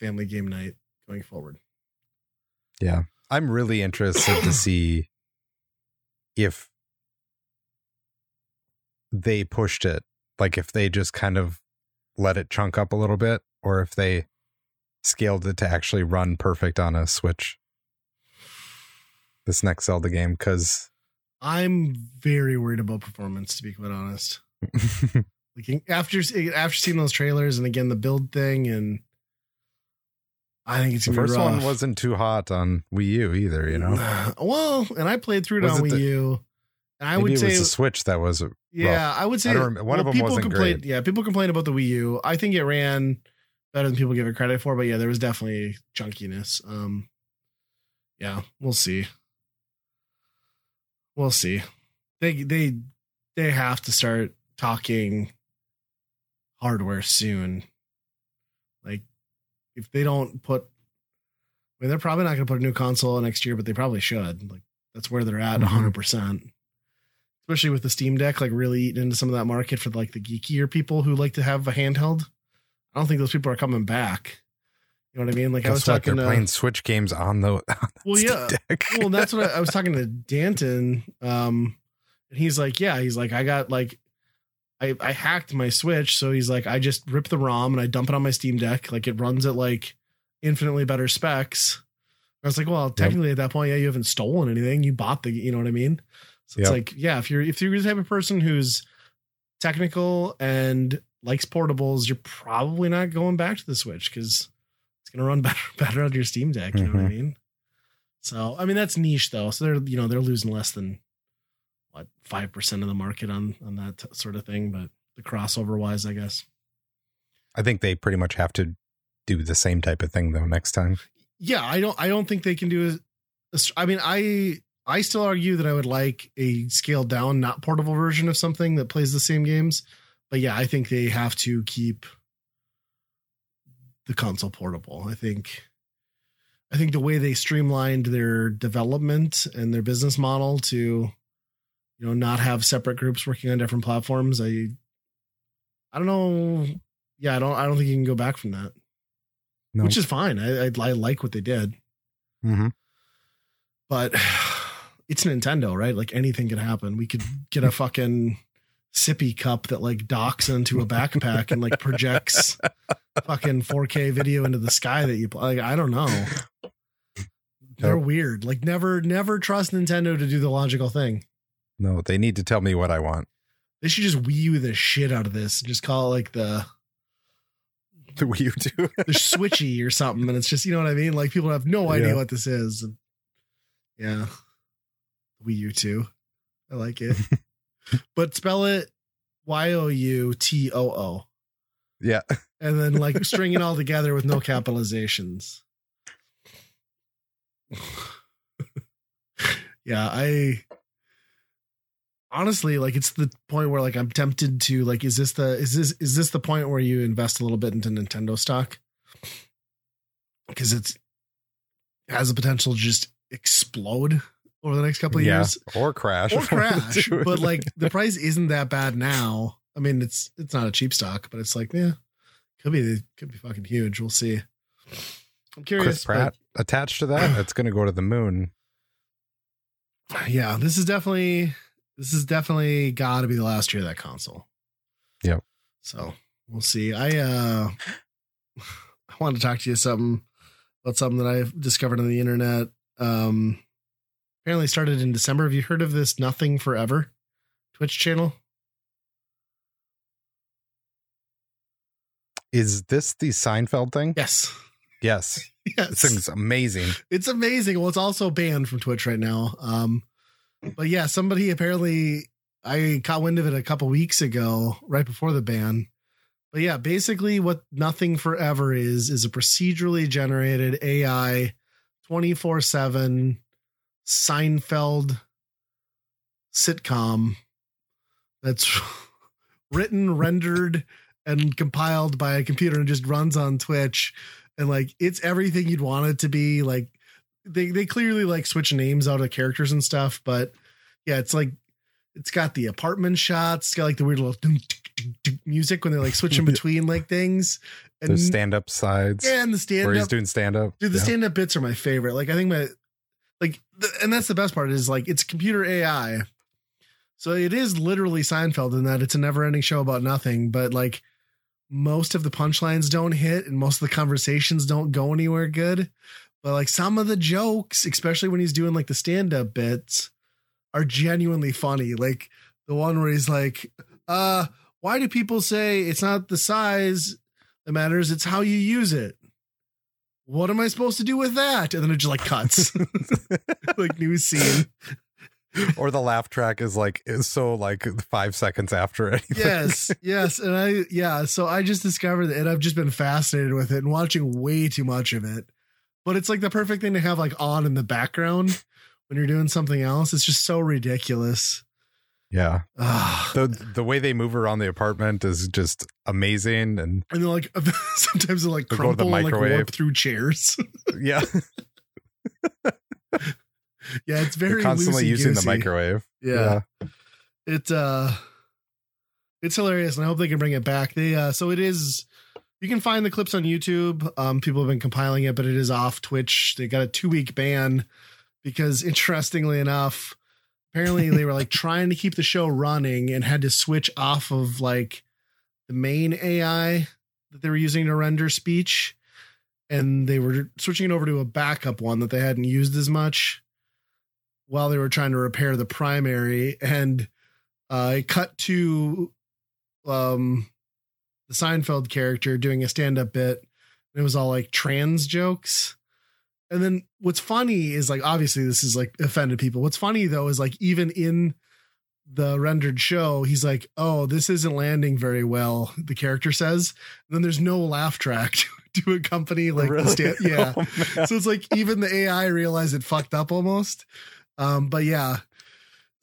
family game night going forward. Yeah. I'm really interested to see if they pushed it, like if they just kind of let it chunk up a little bit, or if they scaled it to actually run perfect on a Switch. This next Zelda game, because I'm very worried about performance, to be quite honest. like after after seeing those trailers and again the build thing, and I think it's the first one wasn't too hot on Wii U either. You know, well, and I played through it was on it Wii the, U. And I would say it was the Switch that was yeah. Rough. I would say I one well, of them people wasn't complain, great. Yeah, people complain about the Wii U. I think it ran better than people give it credit for, but yeah, there was definitely chunkiness. Um, yeah, we'll see. We'll see. They they they have to start talking hardware soon. Like if they don't put I mean they're probably not going to put a new console next year, but they probably should. Like that's where they're at mm-hmm. 100%. Especially with the Steam Deck like really eating into some of that market for like the geekier people who like to have a handheld. I don't think those people are coming back. You know what I mean? Like Guess I was what? talking They're to, playing Switch games on the, on well, yeah. Deck. well, that's what I, I, was talking to Danton. Um, and he's like, yeah, he's like, I got like, I I hacked my Switch, so he's like, I just rip the ROM and I dump it on my Steam Deck, like it runs at like infinitely better specs. I was like, well, technically yep. at that point, yeah, you haven't stolen anything. You bought the, you know what I mean? So yep. it's like, yeah, if you're if you're the type of person who's technical and likes portables, you're probably not going back to the Switch because it's going to run better better on your Steam Deck. You mm-hmm. know what I mm-hmm. mean? So I mean that's niche though. So they're you know they're losing less than what five percent of the market on on that t- sort of thing. But the crossover wise, I guess. I think they pretty much have to do the same type of thing though next time. Yeah, I don't. I don't think they can do. A, a, I mean, I I still argue that I would like a scaled down, not portable version of something that plays the same games. But yeah, I think they have to keep the console portable. I think I think the way they streamlined their development and their business model to you know not have separate groups working on different platforms, I I don't know. Yeah, I don't I don't think you can go back from that. No. Which is fine. I, I, I like what they did. Mm-hmm. But it's Nintendo, right? Like anything can happen. We could get a fucking sippy cup that like docks into a backpack and like projects fucking 4K video into the sky that you play. like. I don't know. They're nope. weird. Like never, never trust Nintendo to do the logical thing. No, they need to tell me what I want. They should just Wii U the shit out of this. Just call it like the the Wii U two, the Switchy or something, and it's just you know what I mean. Like people have no idea yeah. what this is. And yeah, Wii U two. I like it, but spell it Y O U T O O. Yeah. And then like string it all together with no capitalizations. yeah, I honestly like it's the point where like I'm tempted to like is this the is this is this the point where you invest a little bit into Nintendo stock? Because it's has the potential to just explode over the next couple of yeah, years. Or crash. Or crash. but like the price isn't that bad now. I mean it's it's not a cheap stock but it's like yeah could be could be fucking huge. We'll see. I'm curious Chris Pratt but, attached to that? It's going to go to the moon. Yeah this is definitely this is definitely got to be the last year of that console. Yep. So we'll see. I uh i wanted to talk to you something about something that i've discovered on the internet. Um apparently started in December. Have you heard of this Nothing Forever Twitch channel? Is this the Seinfeld thing? Yes. Yes. Yes. This thing's amazing. It's amazing. Well, it's also banned from Twitch right now. Um, but yeah, somebody apparently I caught wind of it a couple weeks ago, right before the ban. But yeah, basically what Nothing Forever is is a procedurally generated AI 24/7 Seinfeld sitcom that's written, rendered, and compiled by a computer and just runs on Twitch. And like it's everything you'd want it to be. Like they they clearly like switch names out of characters and stuff, but yeah, it's like it's got the apartment shots, it's got like the weird little music when they're like switching between like things. And the stand up sides. Yeah, and the stand where he's doing stand up. Dude, the yeah. stand up bits are my favorite. Like I think my like and that's the best part is like it's computer AI. So it is literally Seinfeld in that it's a never ending show about nothing, but like most of the punchlines don't hit and most of the conversations don't go anywhere good. But like some of the jokes, especially when he's doing like the stand up bits, are genuinely funny. Like the one where he's like, uh, why do people say it's not the size that matters, it's how you use it? What am I supposed to do with that? And then it just like cuts. like new scene. or the laugh track is like is so like five seconds after it. Yes, yes, and I yeah. So I just discovered it, and I've just been fascinated with it and watching way too much of it. But it's like the perfect thing to have like on in the background when you're doing something else. It's just so ridiculous. Yeah. the the way they move around the apartment is just amazing and and they're like sometimes they like crumple the and like warp through chairs. yeah. yeah, it's very they're constantly using the microwave. Yeah. yeah. It uh it's hilarious and I hope they can bring it back. They uh so it is you can find the clips on YouTube. Um, people have been compiling it, but it is off Twitch. They got a two week ban because, interestingly enough, apparently they were like trying to keep the show running and had to switch off of like the main AI that they were using to render speech, and they were switching it over to a backup one that they hadn't used as much while they were trying to repair the primary and uh, cut to um the Seinfeld character doing a stand up bit. And it was all like trans jokes. And then what's funny is like, obviously, this is like offended people. What's funny though is like, even in the rendered show, he's like, oh, this isn't landing very well, the character says. And then there's no laugh track to accompany like really? the stand. Yeah. Oh, so it's like, even the AI realized it fucked up almost. Um, but yeah,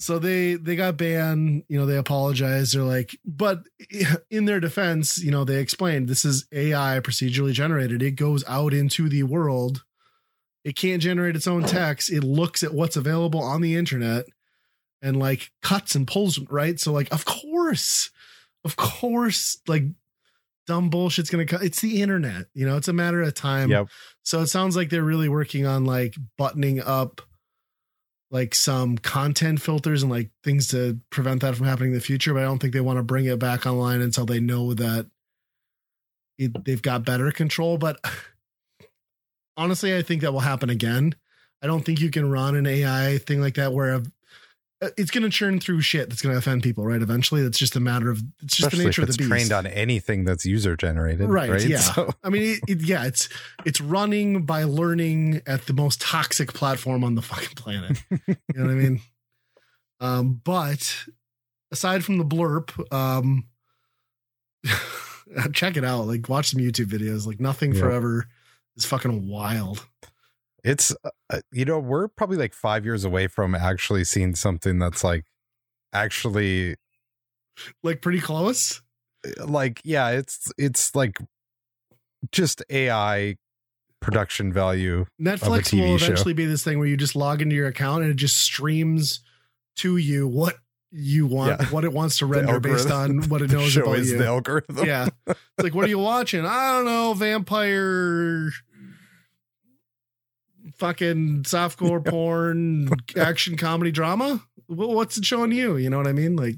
so they they got banned you know they apologized they're like but in their defense you know they explained this is ai procedurally generated it goes out into the world it can't generate its own text it looks at what's available on the internet and like cuts and pulls right so like of course of course like dumb bullshit's gonna cut it's the internet you know it's a matter of time yep. so it sounds like they're really working on like buttoning up like some content filters and like things to prevent that from happening in the future. But I don't think they want to bring it back online until they know that it, they've got better control. But honestly, I think that will happen again. I don't think you can run an AI thing like that where a, uh, it's going to churn through shit that's going to offend people, right? Eventually, it's just a matter of it's just Especially the nature of the beast. Trained on anything that's user generated, right? right? Yeah, so. I mean, it, it, yeah, it's it's running by learning at the most toxic platform on the fucking planet. you know what I mean? Um, but aside from the blurb, um, check it out. Like, watch some YouTube videos. Like, nothing yeah. forever is fucking wild. It's uh, uh, you know we're probably like five years away from actually seeing something that's like actually like pretty close. Uh, like yeah, it's it's like just AI production value. Netflix will eventually show. be this thing where you just log into your account and it just streams to you what you want, yeah. what it wants to render based on what it knows about you. The algorithm. Yeah, it's like what are you watching? I don't know, vampire fucking softcore porn, action comedy drama. What's it showing you? You know what I mean? Like,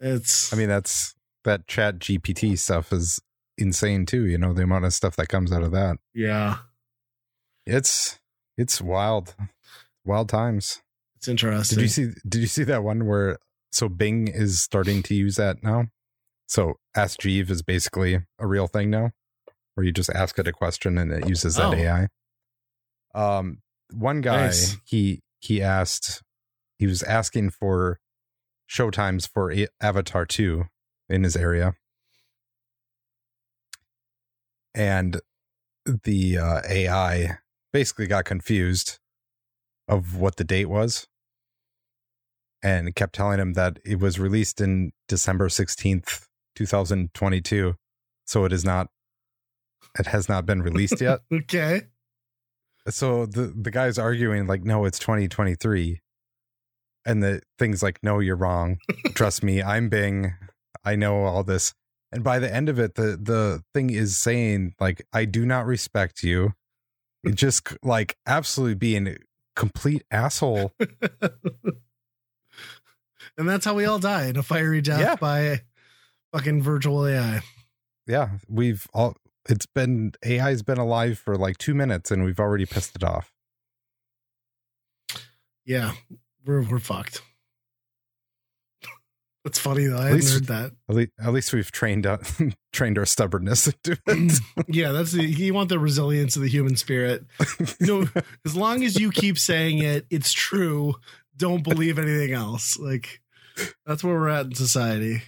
it's. I mean, that's that Chat GPT stuff is insane too. You know the amount of stuff that comes out of that. Yeah, it's it's wild, wild times. It's interesting. Did you see? Did you see that one where so Bing is starting to use that now? So Ask Jeeves is basically a real thing now, where you just ask it a question and it uses that oh. AI. Um, one guy nice. he he asked he was asking for showtimes for Avatar two in his area, and the uh, AI basically got confused of what the date was and kept telling him that it was released in December 16th, 2022. So it is not, it has not been released yet. okay so the the guy's arguing like no it's 2023 and the thing's like no you're wrong trust me i'm bing I know all this. And by the end of it, the the thing is saying like, I do not respect you. It just like absolutely being a complete asshole. and that's how we all die in a fiery death Yeah. by fucking virtual AI. yeah, we've all it's been AI's been alive for like two minutes and we've already pissed it off. Yeah, we're we're fucked. That's funny though. I At least- heard that. At least, at least we've trained uh, trained our stubbornness into it. yeah, that's the you want the resilience of the human spirit. No, as long as you keep saying it, it's true. Don't believe anything else. Like that's where we're at in society.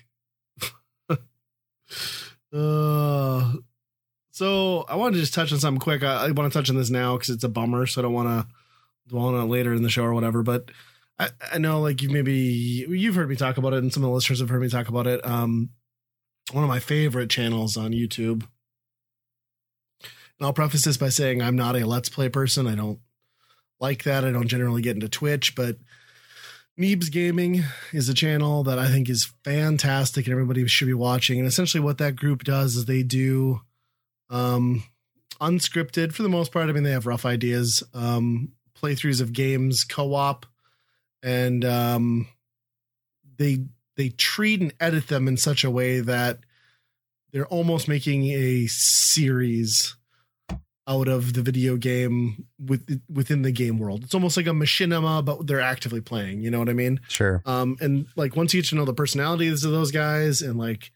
uh, so I wanted to just touch on something quick. I, I want to touch on this now because it's a bummer. So I don't want to dwell on it later in the show or whatever. But I, I know like you maybe you've heard me talk about it, and some of the listeners have heard me talk about it. Um, one of my favorite channels on YouTube. And I'll preface this by saying I'm not a let's play person. I don't like that. I don't generally get into Twitch, but Neebs Gaming is a channel that I think is fantastic and everybody should be watching. And essentially what that group does is they do um unscripted for the most part. I mean, they have rough ideas, um, playthroughs of games, co-op, and um they they treat and edit them in such a way that they're almost making a series out of the video game with within the game world. It's almost like a machinima, but they're actively playing. You know what I mean? sure. Um, and like once you get to know the personalities of those guys and like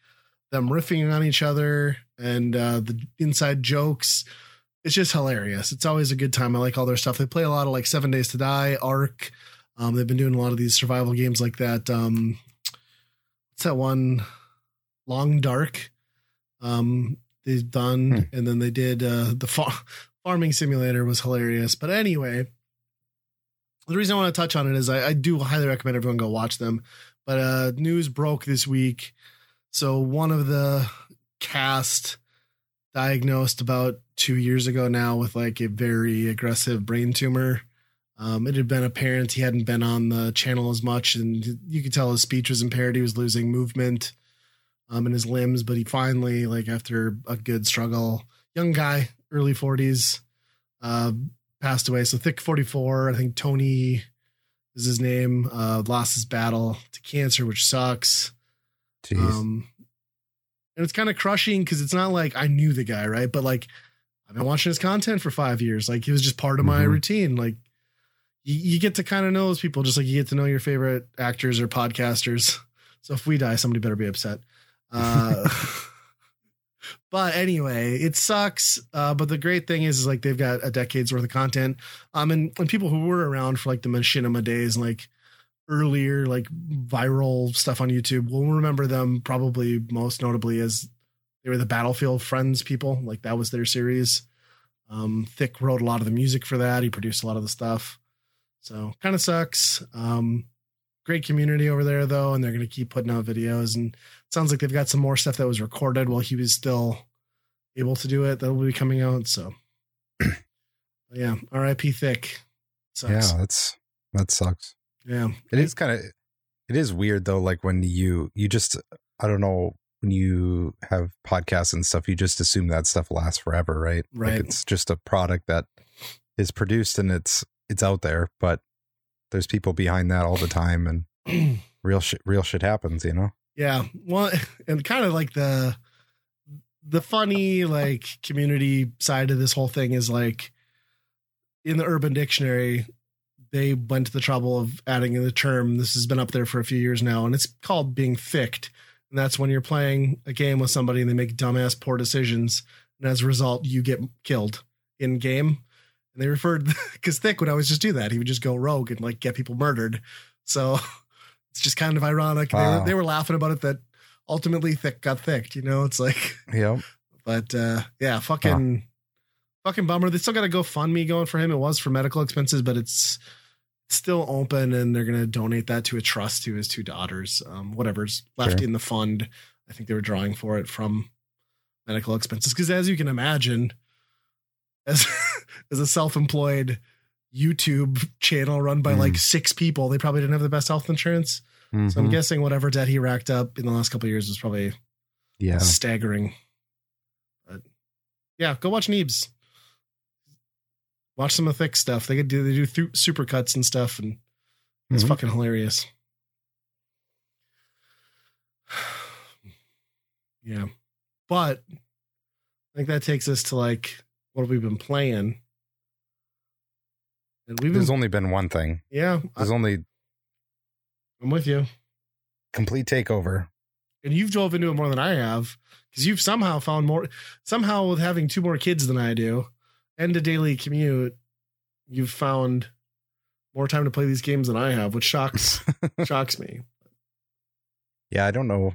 them riffing on each other and uh, the inside jokes, it's just hilarious. It's always a good time. I like all their stuff. They play a lot of like Seven Days to Die, Ark. Um, they've been doing a lot of these survival games like that. Um, what's that one? Long Dark. Um, they've done, Hmm. and then they did uh, the fa- farming simulator was hilarious. But anyway, the reason I want to touch on it is I, I do highly recommend everyone go watch them. But uh, news broke this week. So one of the cast diagnosed about two years ago now with like a very aggressive brain tumor. Um, it had been apparent he hadn't been on the channel as much, and you could tell his speech was impaired. He was losing movement um, in his limbs, but he finally, like after a good struggle, young guy, early forties, uh, passed away. So thick forty four. I think Tony is his name. Uh, lost his battle to cancer, which sucks. Um, and it's kind of crushing because it's not like I knew the guy, right? But like I've been watching his content for five years. Like it was just part of my Mhm. routine. Like you, you get to kind of know those people, just like you get to know your favorite actors or podcasters. So if we die, somebody better be upset. Uh, but anyway, it sucks. Uh, but the great thing is, is like they've got a decade's worth of content. Um, and, and people who were around for like the machinima days and like earlier like viral stuff on YouTube we'll remember them probably most notably as they were the Battlefield Friends people. Like that was their series. Um, Thick wrote a lot of the music for that. He produced a lot of the stuff. So kind of sucks. Um, great community over there though, and they're to keep putting out videos. And sounds like they've got some more stuff that was recorded while he was still able to do it that will be coming out. So yeah, R.I.P. Thick. Sucks. yeah, that's that sucks. Yeah. It is kind of it is weird though like when you you just I don't know when you have podcasts and stuff you just assume that stuff lasts forever, right? Right. Like it's just a product that is produced and it's it's out there, but there's people behind that all the time and real shit real shit happens, you know. Yeah. Well, and kind of like the the funny like community side of this whole thing is like in the Urban Dictionary, they went to the trouble of adding in the term. This has been up there for a few years now, and it's called being thicked. And that's when you're playing a game with somebody and they make dumbass poor decisions, and as a result, you get killed in game. And they referred because Thick would always just do that. He would just go rogue and like get people murdered. So it's just kind of ironic. They, were, they were laughing about it that ultimately Thick got thicked. You know, it's like, yeah. but uh yeah, fucking, fucking bummer. They still got a GoFundMe going for him. It was for medical expenses, but it's still open, and they're gonna donate that to a trust to his two daughters. Um, whatever's left Sure. in the fund. I think they were drawing for it from medical expenses because, as you can imagine, as as a self-employed YouTube channel run by Mm. like six people, they probably didn't have the best health insurance. So I'm Mhm. guessing whatever debt he racked up in the last couple of years was probably yeah. staggering. But yeah, go watch Neebs. Watch some of the thick stuff. They could do they do th- super cuts and stuff, and it's Mhm. fucking hilarious. yeah, but I think that takes us to like what have we been playing? And we've been, There's only been one thing. yeah, I, There's only I'm with you. complete takeover. and you've dove into it more than I have because you've somehow found more somehow with having two more kids than I do and a daily commute, you've found more time to play these games than I have, which shocks shocks me. Yeah, I don't know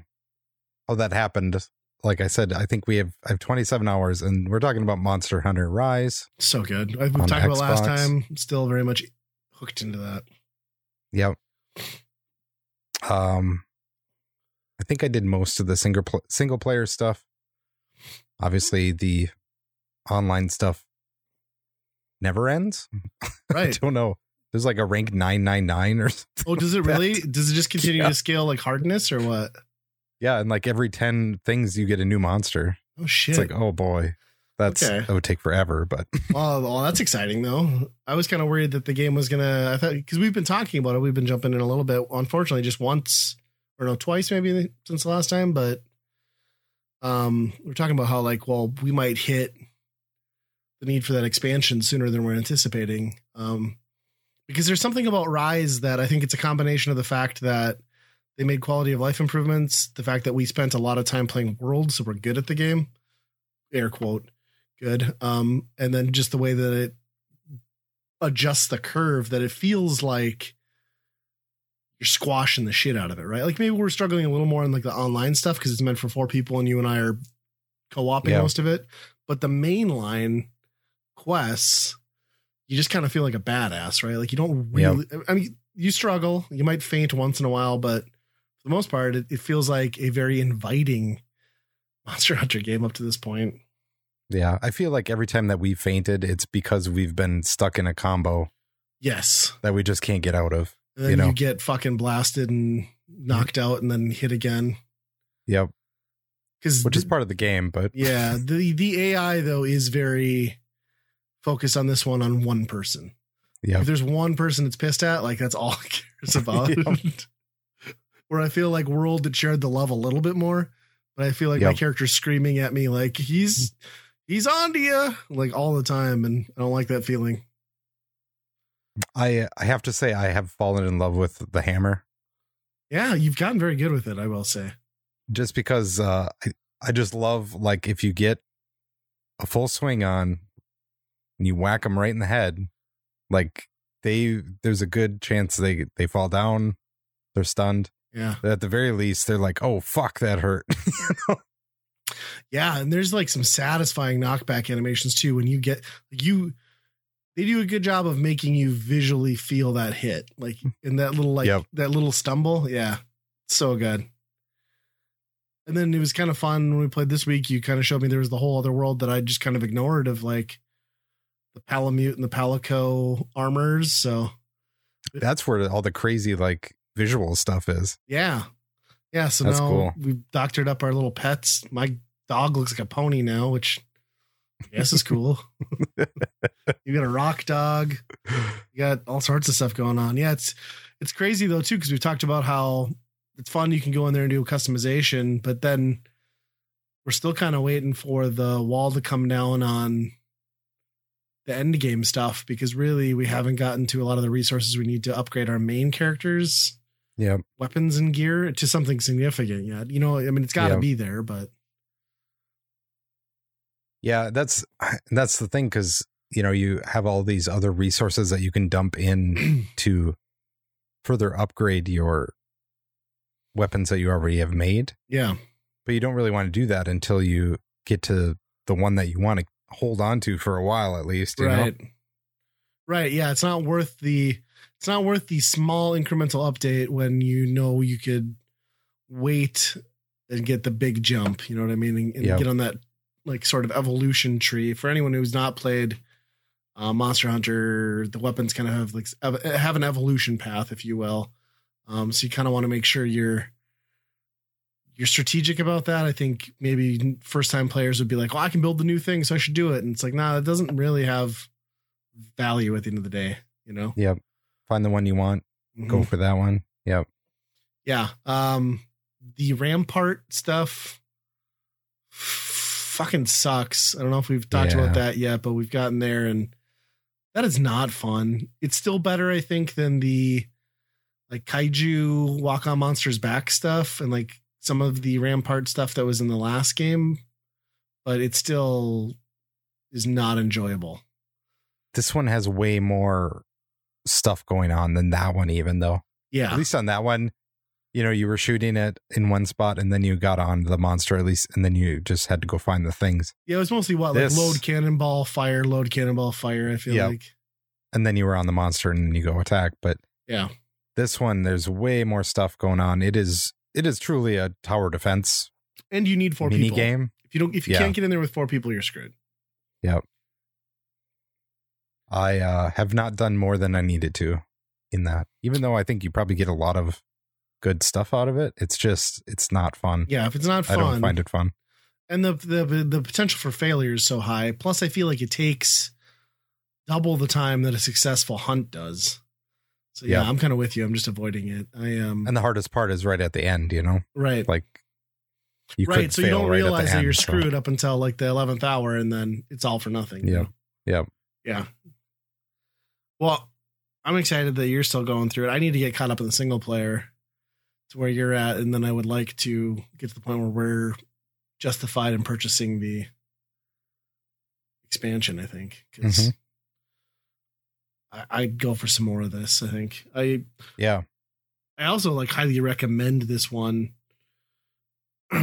how that happened. Like I said, I think we have I have 27 hours, and we're talking about Monster Hunter Rise. So good. I- We talked about last time. Still very much hooked into that. Yep. Um, I think I did most of the single pl- single player stuff. Obviously, the online stuff never ends. Right. I don't know. There's like a rank 999 or something. oh, does it like really? that. Does it just continue Yeah. to scale like hardness or what? Yeah, and like every 10 things you get a new monster. Oh shit. It's like, oh boy. That's Okay. that would take forever, but well, well, that's exciting though. I was kind of worried that the game was gonna. I thought because we've been talking about it, we've been jumping in a little bit. Unfortunately, just once or no, twice maybe since the last time. But um, we're talking about how like, well, we might hit the need for that expansion sooner than we're anticipating. Um, because there's something about Rise that I think it's a combination of the fact that they made quality of life improvements, the fact that we spent a lot of time playing World, so we're good at the game, air quote, good, um, and then just the way that it adjusts the curve, that it feels like you're squashing the shit out of it, right? Like maybe we're struggling a little more in like the online stuff because it's meant for four people, and you and I are co-oping Yeah. most of it, but the mainline quests you just kind of feel like a badass, right? Like you don't really. I mean, you struggle. You might faint once in a while, but for the most part, it, it feels like a very inviting Monster Hunter game up to this point. yeah, I feel like every time that we fainted, it's because we've been stuck in a combo Yes, that we just can't get out of. and then You you, know. get fucking blasted and knocked out, and then hit again. Yep, Because which is part of the game, but yeah, the the AI though is very focused on this one on one person. yeah, If there's one person that's pissed at, like that's all it cares about. Yep. Where I feel like World that shared the love a little bit more, but I feel like my character's screaming at me like he's he's on to you like all the time, and I don't like that feeling. I I have to say I have fallen in love with the hammer Yeah, you've gotten very good with it, I will say. just because uh, I I just love like if you get a full swing on and you whack them right in the head, like they there's a good chance they they fall down, they're stunned. Yeah, But at the very least, they're like, oh fuck, that hurt. You know? yeah, and there's like some satisfying knockback animations too when you get you. They do a good job of making you visually feel that hit, like hmm. in that little like Yep. that little stumble. Yeah, so good. And then it was kind of fun when we played this week. You kind of showed me there was the whole other world that I just kind of ignored of like the Palamute and the Palico armors. So That's where all the crazy like visual stuff is. yeah, yeah. So That's now cool. we've doctored up our little pets. My dog looks like a pony now, which I guess is cool. you got a rock dog. You got all sorts of stuff going on. Yeah, it's it's crazy though too because we've talked about how it's fun. You can go in there and do customization, but then we're still kind of waiting for the wall to come down on the end game stuff because really we haven't gotten to a lot of the resources we need to upgrade our main characters Yeah. weapons and gear to something significant yet. You know, I mean, it's got to Yeah. be there, but Yeah, that's that's the thing because you know you have all these other resources that you can dump in to further upgrade your weapons that you already have made, yeah, but you don't really want to do that until you get to the one that you want to hold on to for a while at least. You right, Know? right. Yeah, it's not worth the it's not worth the small incremental update when you know you could wait and get the big jump. You know what I mean? And, and Yep. get on that like sort of evolution tree. For anyone who's not played uh, Monster Hunter, the weapons kind of have like have an evolution path, if you will. Um, so you kind of want to make sure you're you're strategic about that. I think maybe first time players would be like, "Well, I can build the new thing, so I should do it." And it's like, nah, that doesn't really have value at the end of the day. You know? Yep. Find the one you want. Go Mhm. for that one. Yep. Yeah. Um, the Rampart stuff fucking sucks. I don't know if we've talked Yeah. about that yet, but we've gotten there and that is not fun. It's still better, I think, than the like kaiju walk on monsters back stuff and like some of the Rampart stuff that was in the last game, but it still is not enjoyable. This one has way more stuff going on than that one, even though. Yeah. At least on that one, you know, you were shooting it in one spot and then you got on the monster at least, and then you just had to go find the things. Yeah, it was mostly what This- like load cannonball, fire, load cannonball, fire. I feel Yep. like. And then you were on the monster and then you go attack. But Yeah. this one, there's way more stuff going on. It is it is truly a tower defense And you need four mini people. game. If you don't, if you Yeah. can't get in there with four people, you're screwed. Yep. I uh, have not done more than I needed to in that. Even though I think you probably get a lot of good stuff out of it, it's just it's not fun. Yeah, if it's not fun, I don't find it fun. and the, the the potential for failure is so high. Plus, I feel like it takes double the time that a successful hunt does. So yeah, Yeah. I'm kind of with you. I'm just avoiding it. I am And the hardest part is right at the end. You know, right, like you right. So you don't right realize that end, you're so- screwed up until like the eleventh hour, and then it's all for nothing. you Yeah. know? Yep. Yeah. Well, I'm excited that you're still going through it. I need to get caught up in the single player to where you're at, and then I would like to get to the point where we're justified in purchasing the expansion. I think because Mhm. I, I'd go for some more of this. I think I Yeah. I also like highly recommend this one.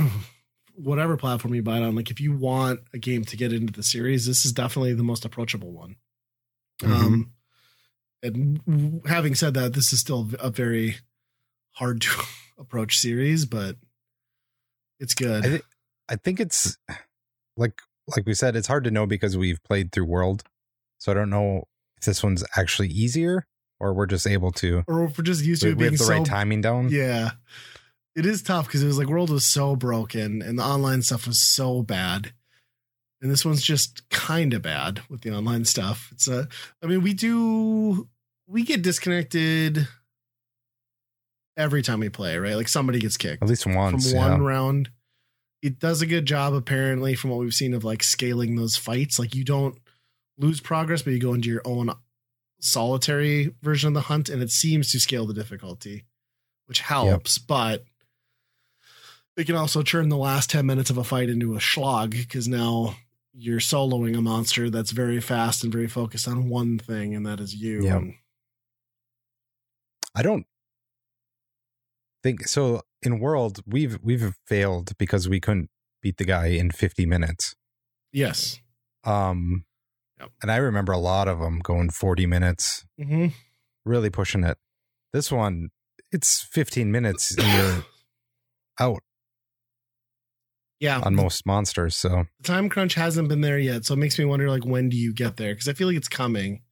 Whatever platform you buy it on, like if you want a game to get into the series, this is definitely the most approachable one. Mhm. Um, and w- having said that, this is still a very hard to approach series, but it's good. I thi- I think it's like like we said, it's hard to know because we've played through World, so I don't know if this one's actually easier or we're just able to. or if we're just used to We, it we have the so right timing down. Yeah. It is tough because it was like World was so broken and the online stuff was so bad. And this one's just kind of bad with the online stuff. It's a, I mean, we do, we get disconnected every time we play, right? Like somebody gets kicked At least once. from one yeah. round. It does a good job, apparently, from what we've seen of like scaling those fights. Like you don't lose progress, but you go into your own solitary version of the hunt, and it seems to scale the difficulty, which helps. But it can also turn the last 10 minutes of a fight into a slog because now you're soloing a monster that's very fast and very focused on one thing, and that is you. Yep. I don't think so. In World, we've we've failed because we couldn't beat the guy in 50 minutes. yes. Um, Yep. and I remember a lot of them going 40 minutes, Mm-hmm. really pushing it. This one, it's 15 minutes and you're out Yeah. on most monsters. So the time crunch hasn't been there yet so it makes me wonder like when do you get there because i feel like it's coming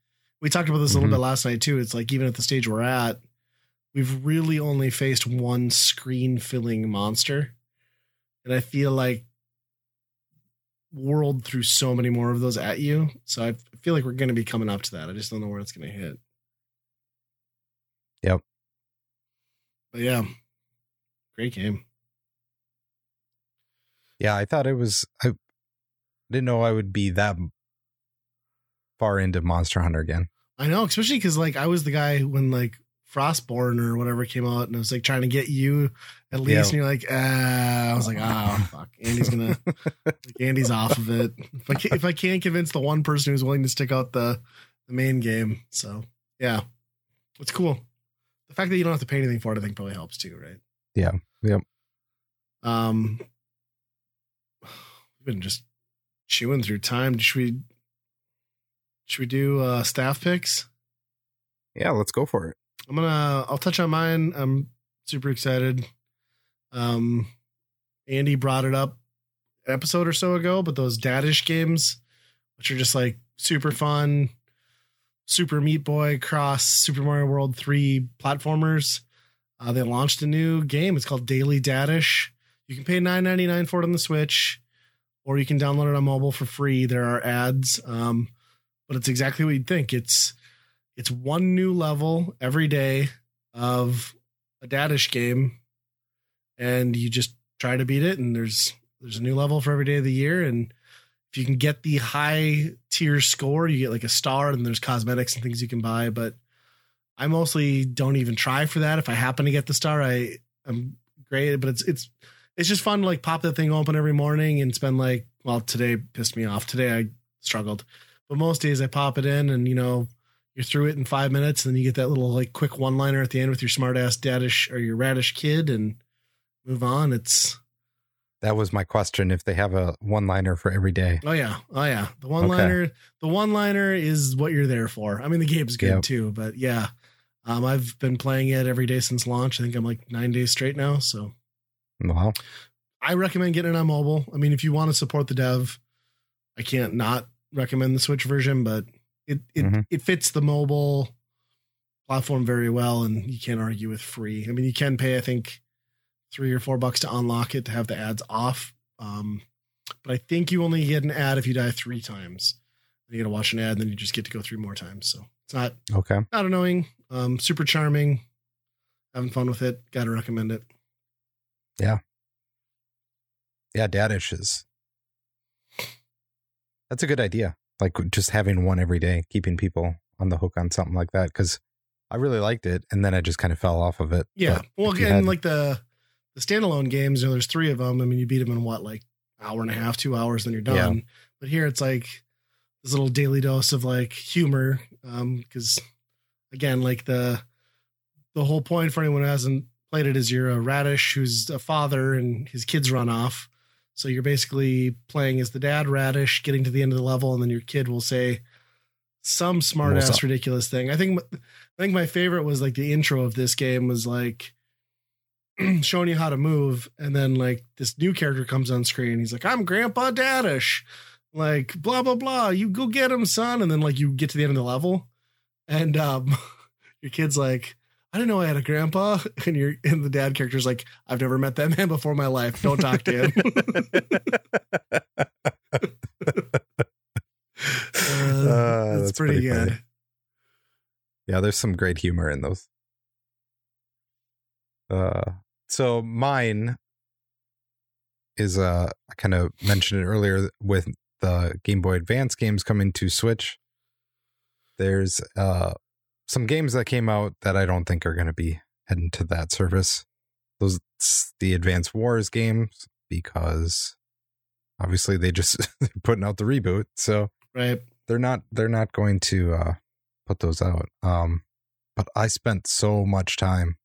we talked about this a little bit last night too it's like even at the stage we're at we've really only faced one screen filling monster and i feel like world threw so many more of those at you so i feel like we're going to be coming up to that i just don't know where it's going to hit Yep. but yeah great game yeah, I thought it was. I didn't know I would be that far into Monster Hunter again. I know, especially because like I was the guy when like Frostborn or whatever came out, and I was like trying to get you at least, Yeah. and you're like, ah, I was like, oh fuck, Andy's gonna, like, Andy's off of it. If I can't, if I can't convince the one person who's willing to stick out the the main game, so yeah, it's cool. The fact that you don't have to pay anything for it, I think, probably helps too, right? Yeah. Yep. Um, we've been just chewing through time. Should we? Should we do uh staff picks? Yeah, let's go for it. I'm gonna I'll touch on mine. I'm super excited. Um Andy brought it up an episode or so ago, but those Dadish games, which are just like super fun, Super Meat Boy cross Super Mario World 3 platformers. Uh, they launched a new game. It's called Daily Dadish. You can pay nine ninety nine for it on the Switch, or you can download it on mobile for free. There are ads, um, but it's exactly what you'd think. It's it's one new level every day of a Dadish game, and you just try to beat it. And there's there's a new level for every day of the year, and if you can get the high tier score, you get like a star, and there's cosmetics and things you can buy. But I mostly don't even try for that. If I happen to get the star, I I'm great. But it's it's it's just fun to like pop that thing open every morning and spend like well today pissed me off. Today I struggled, but most days I pop it in and you know you're through it in five minutes, and then you get that little like quick one liner at the end with your smart ass dadish or your radish kid and move on. It's That was my question. If they have a one liner for every day. Oh yeah, oh yeah. The one liner, the one liner is what you're there for. I mean, the game's good Yep. too, but yeah, um, I've been playing it every day since launch. I think I'm like nine days straight now. So Well, I recommend getting it on mobile. I mean, if you want to support the dev, I can't not recommend the Switch version, but it it Mhm. it fits the mobile platform very well, and you can't argue with free. I mean, you can pay, I think, three or four bucks to unlock it to have the ads off. Um, but I think you only get an ad if you die three times. You got to watch an ad, and then you just get to go three more times. So it's not okay. not annoying. Um, super charming. Having fun with it. Got to recommend it. Yeah, yeah, Dadish is. That's a good idea. Like just having one every day, keeping people on the hook on something like that. Because I really liked it, and then I just kind of fell off of it. Yeah. But well, again, had- like the the standalone games, you know, there's three of them. I mean, you beat them in what, like hour and a half, two hours, then you're done. But here it's like this little daily dose of like humor. Um, because again, like the the whole point for anyone who hasn't played it is you're a radish who's a father and his kids run off. So you're basically playing as the dad radish, getting to the end of the level, and then your kid will say some smart ass ridiculous thing. I think I think my favorite was like the intro of this game was like showing you how to move, and then like this new character comes on screen. He's like, "I'm Grandpa Dadish," like blah blah blah. You go get him, son. And then like you get to the end of the level, and um, your kid's like. I didn't know I had a grandpa, and your and the dad character's like, I've never met that man before in my life. Don't talk to him. Uh, Uh, that's pretty, pretty funny. good. yeah, there's some great humor in those. Uh, so mine is uh, I kind of mentioned it earlier with the Game Boy Advance games coming to Switch. There's uh some games that came out that I don't think are going to be heading to that service. Those the Advance Wars games because obviously they just putting out the reboot, so Right. they're not they're not going to uh put those out um but i spent so much time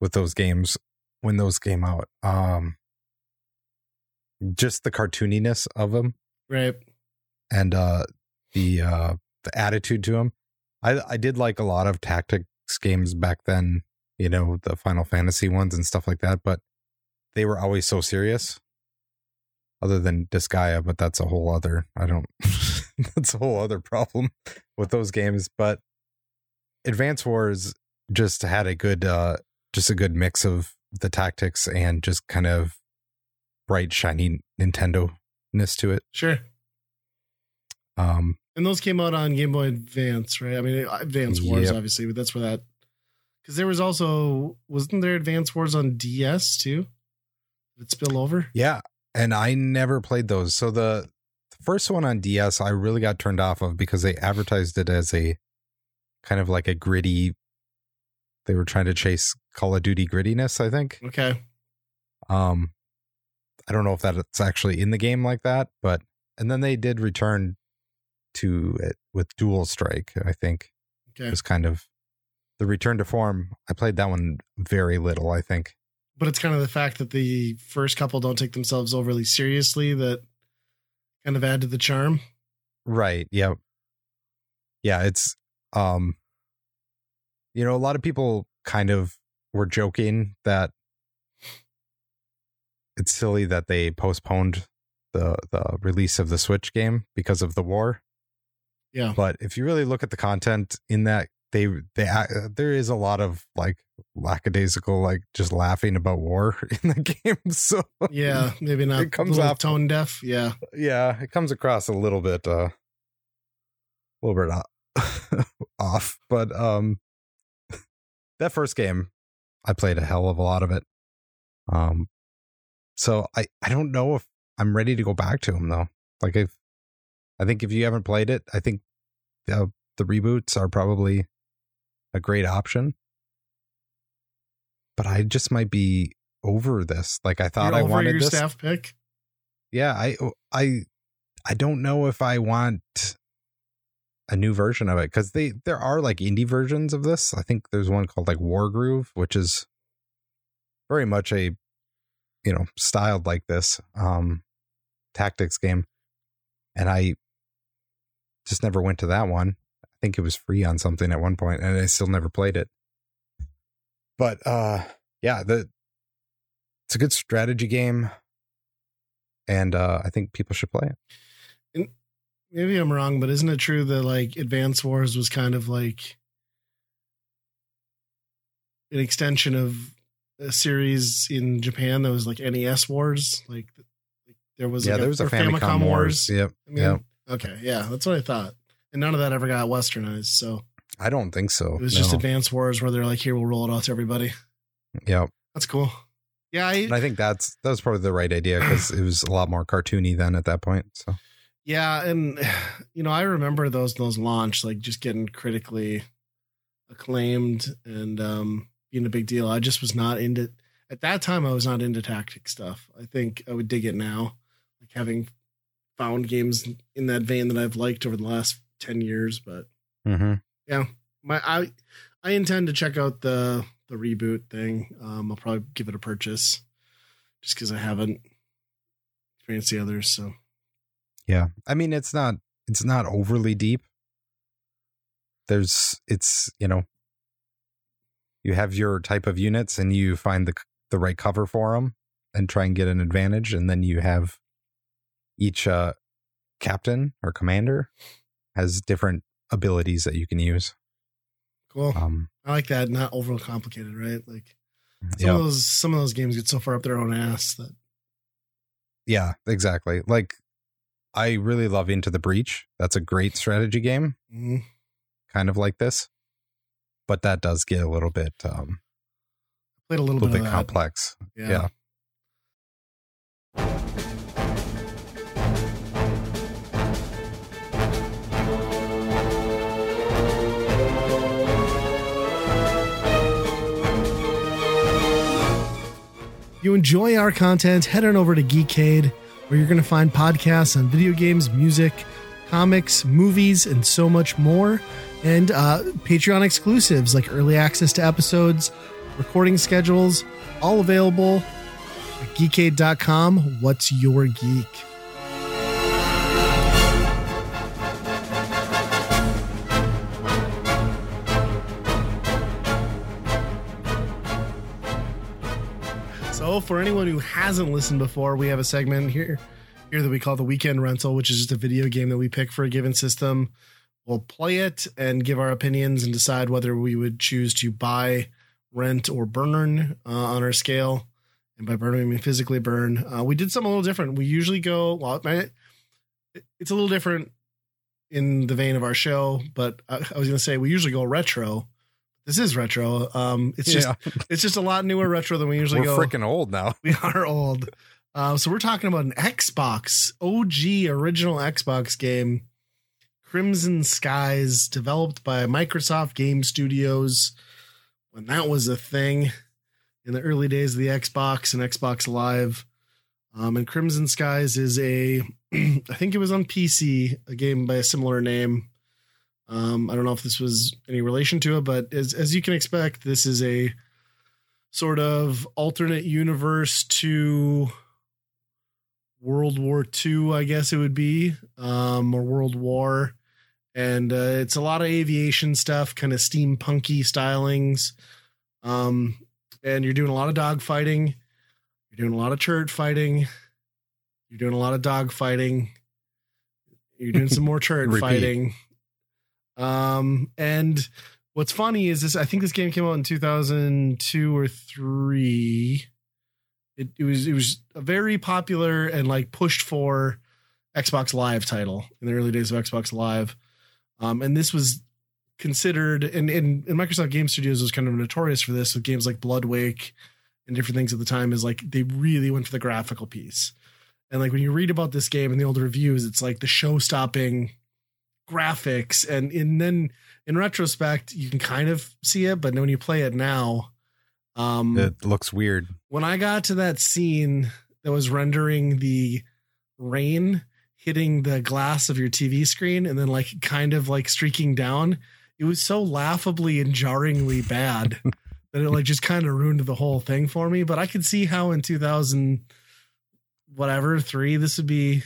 with those games when those came out um just the cartooniness of them Right. and uh the uh the attitude to them i i did like a lot of tactics games back then you know the final fantasy ones and stuff like that but they were always so serious other than Disgaea, but that's a whole other I don't that's a whole other problem with those games. But Advance Wars just had a good uh just a good mix of the tactics and just kind of bright, shiny Nintendo ness to it. Sure. Um And those came out on Game Boy Advance, right? I mean, Advance Wars, Yep. obviously, but that's where that. Because there was also wasn't there Advance Wars on DS too? Did it spill over? yeah, and I never played those. So the, the first one on DS I really got turned off of because they advertised it as a kind of like a gritty they were trying to chase Call of Duty grittiness, I think. Okay. Um, I don't know if that's actually in the game like that, but and then they did return to it with Dual Strike. I think Okay. it was kind of the return to form. I played that one very little. I think. But it's kind of the fact that the first couple don't take themselves overly seriously that kind of add to the charm. Right. Yeah. Yeah. It's um. You know, a lot of people kind of were joking that it's silly that they postponed the the release of the Switch game because of the war. Yeah. but if you really look at the content in that they they uh, there is a lot of like lackadaisical, like just laughing about war in the game. So yeah, maybe not. It comes off- tone deaf. Yeah, yeah, it comes across a little bit, uh, a little bit o- off. But um, that first game, I played a hell of a lot of it. Um, so I I don't know if I'm ready to go back to them though. Like if I think if you haven't played it, I think the the reboots are probably a great option. But I just might be over this. Like I thought You're I wanted your this staff pick. yeah i i i don't know if i want a new version of it because they there are like indie versions of this i think there's one called like Wargroove which is very much a you know styled like this um tactics game and i just never went to that one i think it was free on something at one point and i still never played it but uh yeah the it's a good strategy game and uh, I think people should play it. Maybe I'm wrong, but isn't it true that like Advance Wars was kind of like an extension of a series in Japan that was like NES Wars? Like, like there was yeah, like there was a or Famicom, Wars. Yep. I mean, yep. Okay, yeah, that's what I thought. And none of that ever got westernized, so I don't think so. it was just no. Advance Wars where they're like, "Here, we'll roll it out to everybody." Yep. That's cool. Yeah, I, And I think that's that was probably the right idea because it was a lot more cartoony then at that point. So Yeah, and you know, I remember those those launch like just getting critically acclaimed and um being a big deal. I just was not into at that time I was not into tactic stuff. I think I would dig it now. Like having found games in that vein that I've liked over the last 10 years, but mm-hmm. my I I intend to check out the the reboot thing. Um I'll probably give it a purchase just cuz I haven't experienced the others, so yeah, I mean it's not it's not overly deep. There's it's you know you have your type of units and you find the the right cover for them and try and get an advantage, and then you have each uh, captain or commander has different abilities that you can use. cool. Um, I like that. Not overly complicated, right? Like some yeah, of those some of those games get so far up their own ass that yeah, exactly. Like I really love Into the Breach. That's a great strategy game, mm, kind of like this, but that does get a little bit um, played a a little, little bit, bit complex. Yeah. yeah. You enjoy our content, head on over to Geekade, where you're going to find podcasts on video games, music, comics, movies, and so much more, and uh, Patreon exclusives like early access to episodes, recording schedules, all available at geekade.com. What's your geek? For anyone who hasn't listened before, we have a segment here here that we call the weekend rental, which is just a video game that we pick for a given system. We'll play it and give our opinions and decide whether we would choose to buy, rent, or burn uh, on our scale. And by burn, I mean physically burn. Uh, we did something a little different. We usually go, well, it's a little different in the vein of our show, but I, I was going to say we usually go retro. This is retro. Um, it's just yeah. it's just a lot newer retro than we usually We're go. freaking old now. We are old. Uh, so we're talking about an Xbox OG original Xbox game, Crimson Skies, developed by Microsoft Game Studios when that was a thing in the early days of the Xbox and Xbox Live. Um, and Crimson Skies is a, I think it was on PC, a game by a similar name. Um, I don't know if this was any relation to it, but as as you can expect, this is a sort of alternate universe to World War II, I guess it would be, um, or World War. And uh, it's a lot of aviation stuff, kind of steampunky stylings. Um, and you're doing a lot of dog fighting. You're doing a lot of turret fighting. You're doing a lot of dog fighting. You're doing some more turret fighting. Um, and What's funny is this. I think this game came out in 2002 or three. It, it was it was a very popular and like pushed for Xbox Live title in the early days of Xbox Live, um, and this was considered and, and, and Microsoft Game Studios was kind of notorious for this with games like Blood Wake and different things at the time. Is like they really went for the graphical piece, and like when you read about this game in the old reviews, it's like the show stopping graphics, and and then in retrospect you can kind of see it, but when you play it now, um, It looks weird. when I got to that scene that was rendering the rain hitting the glass of your TV screen and then like kind of like streaking down, it was so laughably and jarringly bad that it like just kind of ruined the whole thing for me. But I could see how in 2000, whatever, three, this would be.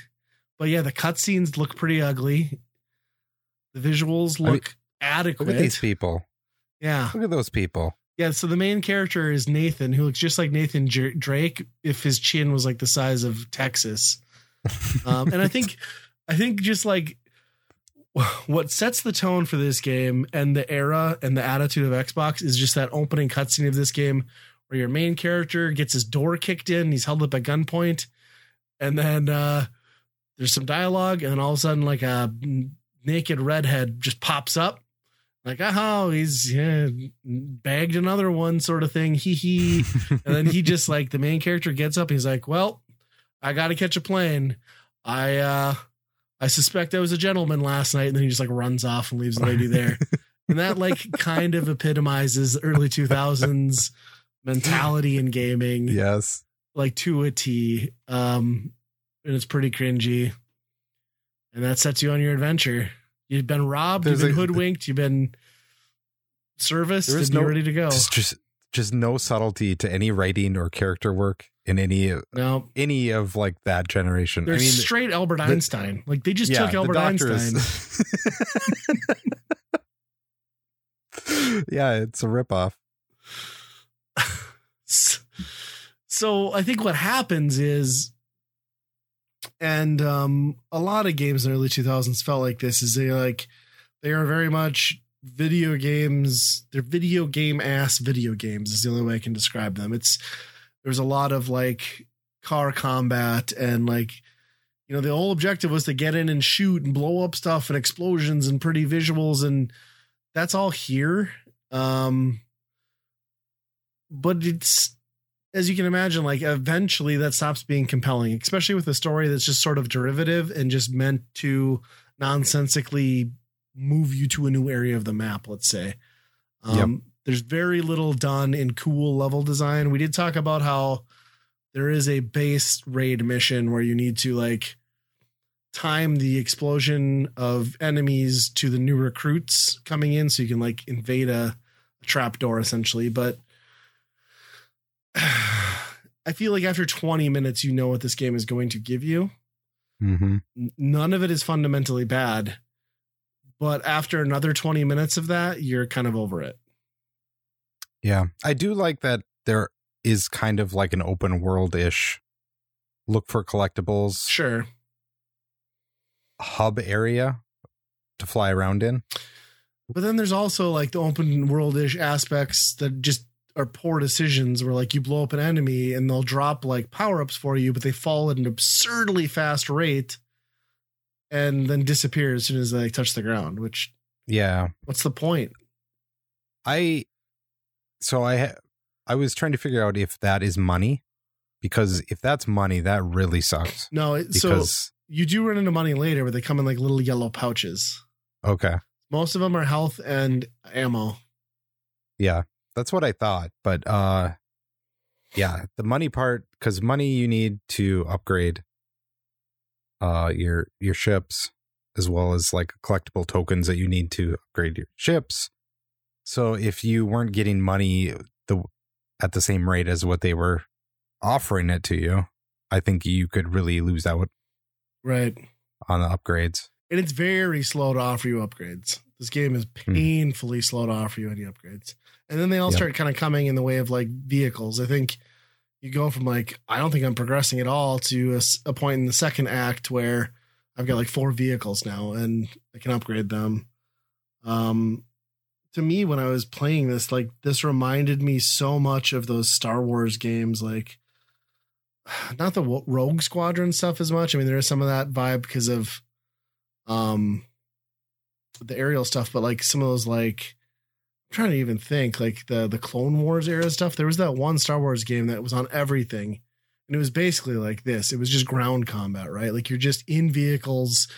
But yeah, the cutscenes look pretty ugly. The visuals I mean, look adequate. Look at these people. yeah. Look at those people. Yeah, so the main character is Nathan, who looks just like Nathan Drake if his chin was like the size of Texas. Um, and I think, I think just like what sets the tone for this game and the era and the attitude of Xbox is just that opening cutscene of this game where your main character gets his door kicked in, he's held up at gunpoint, and then uh, there's some dialogue, and then all of a sudden, like a naked redhead just pops up. Like oh he's yeah, bagged another one sort of thing. He he. And then he just like the main character gets up he's like well i gotta catch a plane. I uh i suspect i was a gentleman last night. And then he just like runs off and leaves the lady there. And that like kind of epitomizes early 2000s mentality in gaming. Yes. like to a t. Um and it's pretty cringy. And that sets you on your adventure you've been robbed There's you've been a- hoodwinked you've been serviced and you're no- ready to go Just, just, just no subtlety to any writing or character work in any no any of like that generation. they're I mean, straight albert einstein like they just yeah, took albert einstein yeah, it's a ripoff. So I think what happens is, and um, a lot of games in the early 2000s felt like this is they like they are very much video games. They're video game ass video games is the only way I can describe them. It's there's a lot of like car combat and like you know the whole objective was to get in and shoot and blow up stuff and explosions and pretty visuals and that's all here um but it's as you can imagine like eventually that stops being compelling especially with a story that's just sort of derivative and just meant to nonsensically move you to a new area of the map let's say. Um there's very little done in cool level design. We did talk about how there is a base raid mission where you need to like time the explosion of enemies to the new recruits coming in so you can like invade a, a trap door essentially but i feel like after 20 minutes you know what this game is going to give you. Hmm none of it is fundamentally bad but after another 20 minutes of that you're kind of over it. Yeah, I do like that there is kind of like an open world ish look for collectibles sure. hub area to fly around in. But then there's also like the open world-ish aspects that just are poor decisions where like you blow up an enemy and they'll drop like power-ups for you, but they fall at an absurdly fast rate and then disappear as soon as they touch the ground, which Yeah, what's the point? I so I ha- I was trying to figure out if that is money because if that's money, that really sucks. No, it, so you do run into money later, but they come in like little yellow pouches. okay, Most of them are health and ammo. yeah, that's what I thought. But uh, yeah, the money part because money you need to upgrade uh your your ships as well as like collectible tokens that you need to upgrade your ships. So if you weren't getting money the at the same rate as what they were offering it to you, I think you could really lose out Right. on the upgrades. And it's very slow to offer you upgrades. This game is painfully slow to offer you any upgrades. And then they all Yep. start kind of coming in the way of like vehicles. I think you go from like, I don't think I'm progressing at all to a point in the second act where I've got like four vehicles now and I can upgrade them. Um, to me when I was playing this, like this reminded me so much of those Star Wars games, like not the Rogue Squadron stuff as much. I mean, there is some of that vibe because of um the aerial stuff, but like some of those like trying to even think like the the Clone Wars era stuff. There was that one Star Wars game that was on everything, and it was basically like this. It was just ground combat, right? Like you're just in vehicles,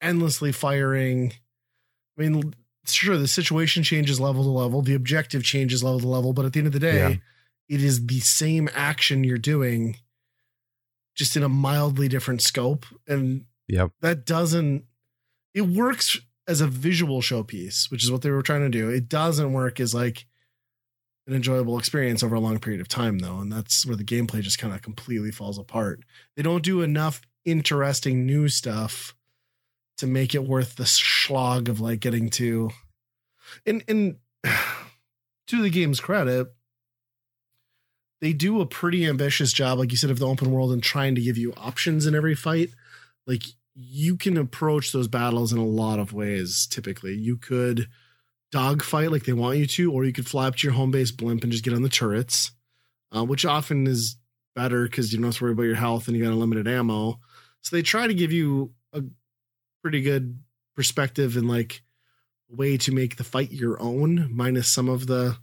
endlessly firing. I mean, sure, the situation changes level to level, the objective changes level to level, but at the end of the day, Yeah. it is the same action you're doing, just in a mildly different scope, and Yep. that doesn't it works as a visual showpiece which is what they were trying to do. It doesn't work as like an enjoyable experience over a long period of time though and that's where the gameplay just kind of completely falls apart. They don't do enough interesting new stuff to make it worth the slog of like getting to and and to the game's credit they do a pretty ambitious job like you said of the open world and trying to give you options in every fight. Like you can approach those battles in a lot of ways typically. You could dogfight like they want you to or you could fly up to your home base blimp and just get on the turrets uh, which often is better because you don't have to worry about your health and you got unlimited ammo. So they try to give you a pretty good perspective and like way to make the fight your own minus some of the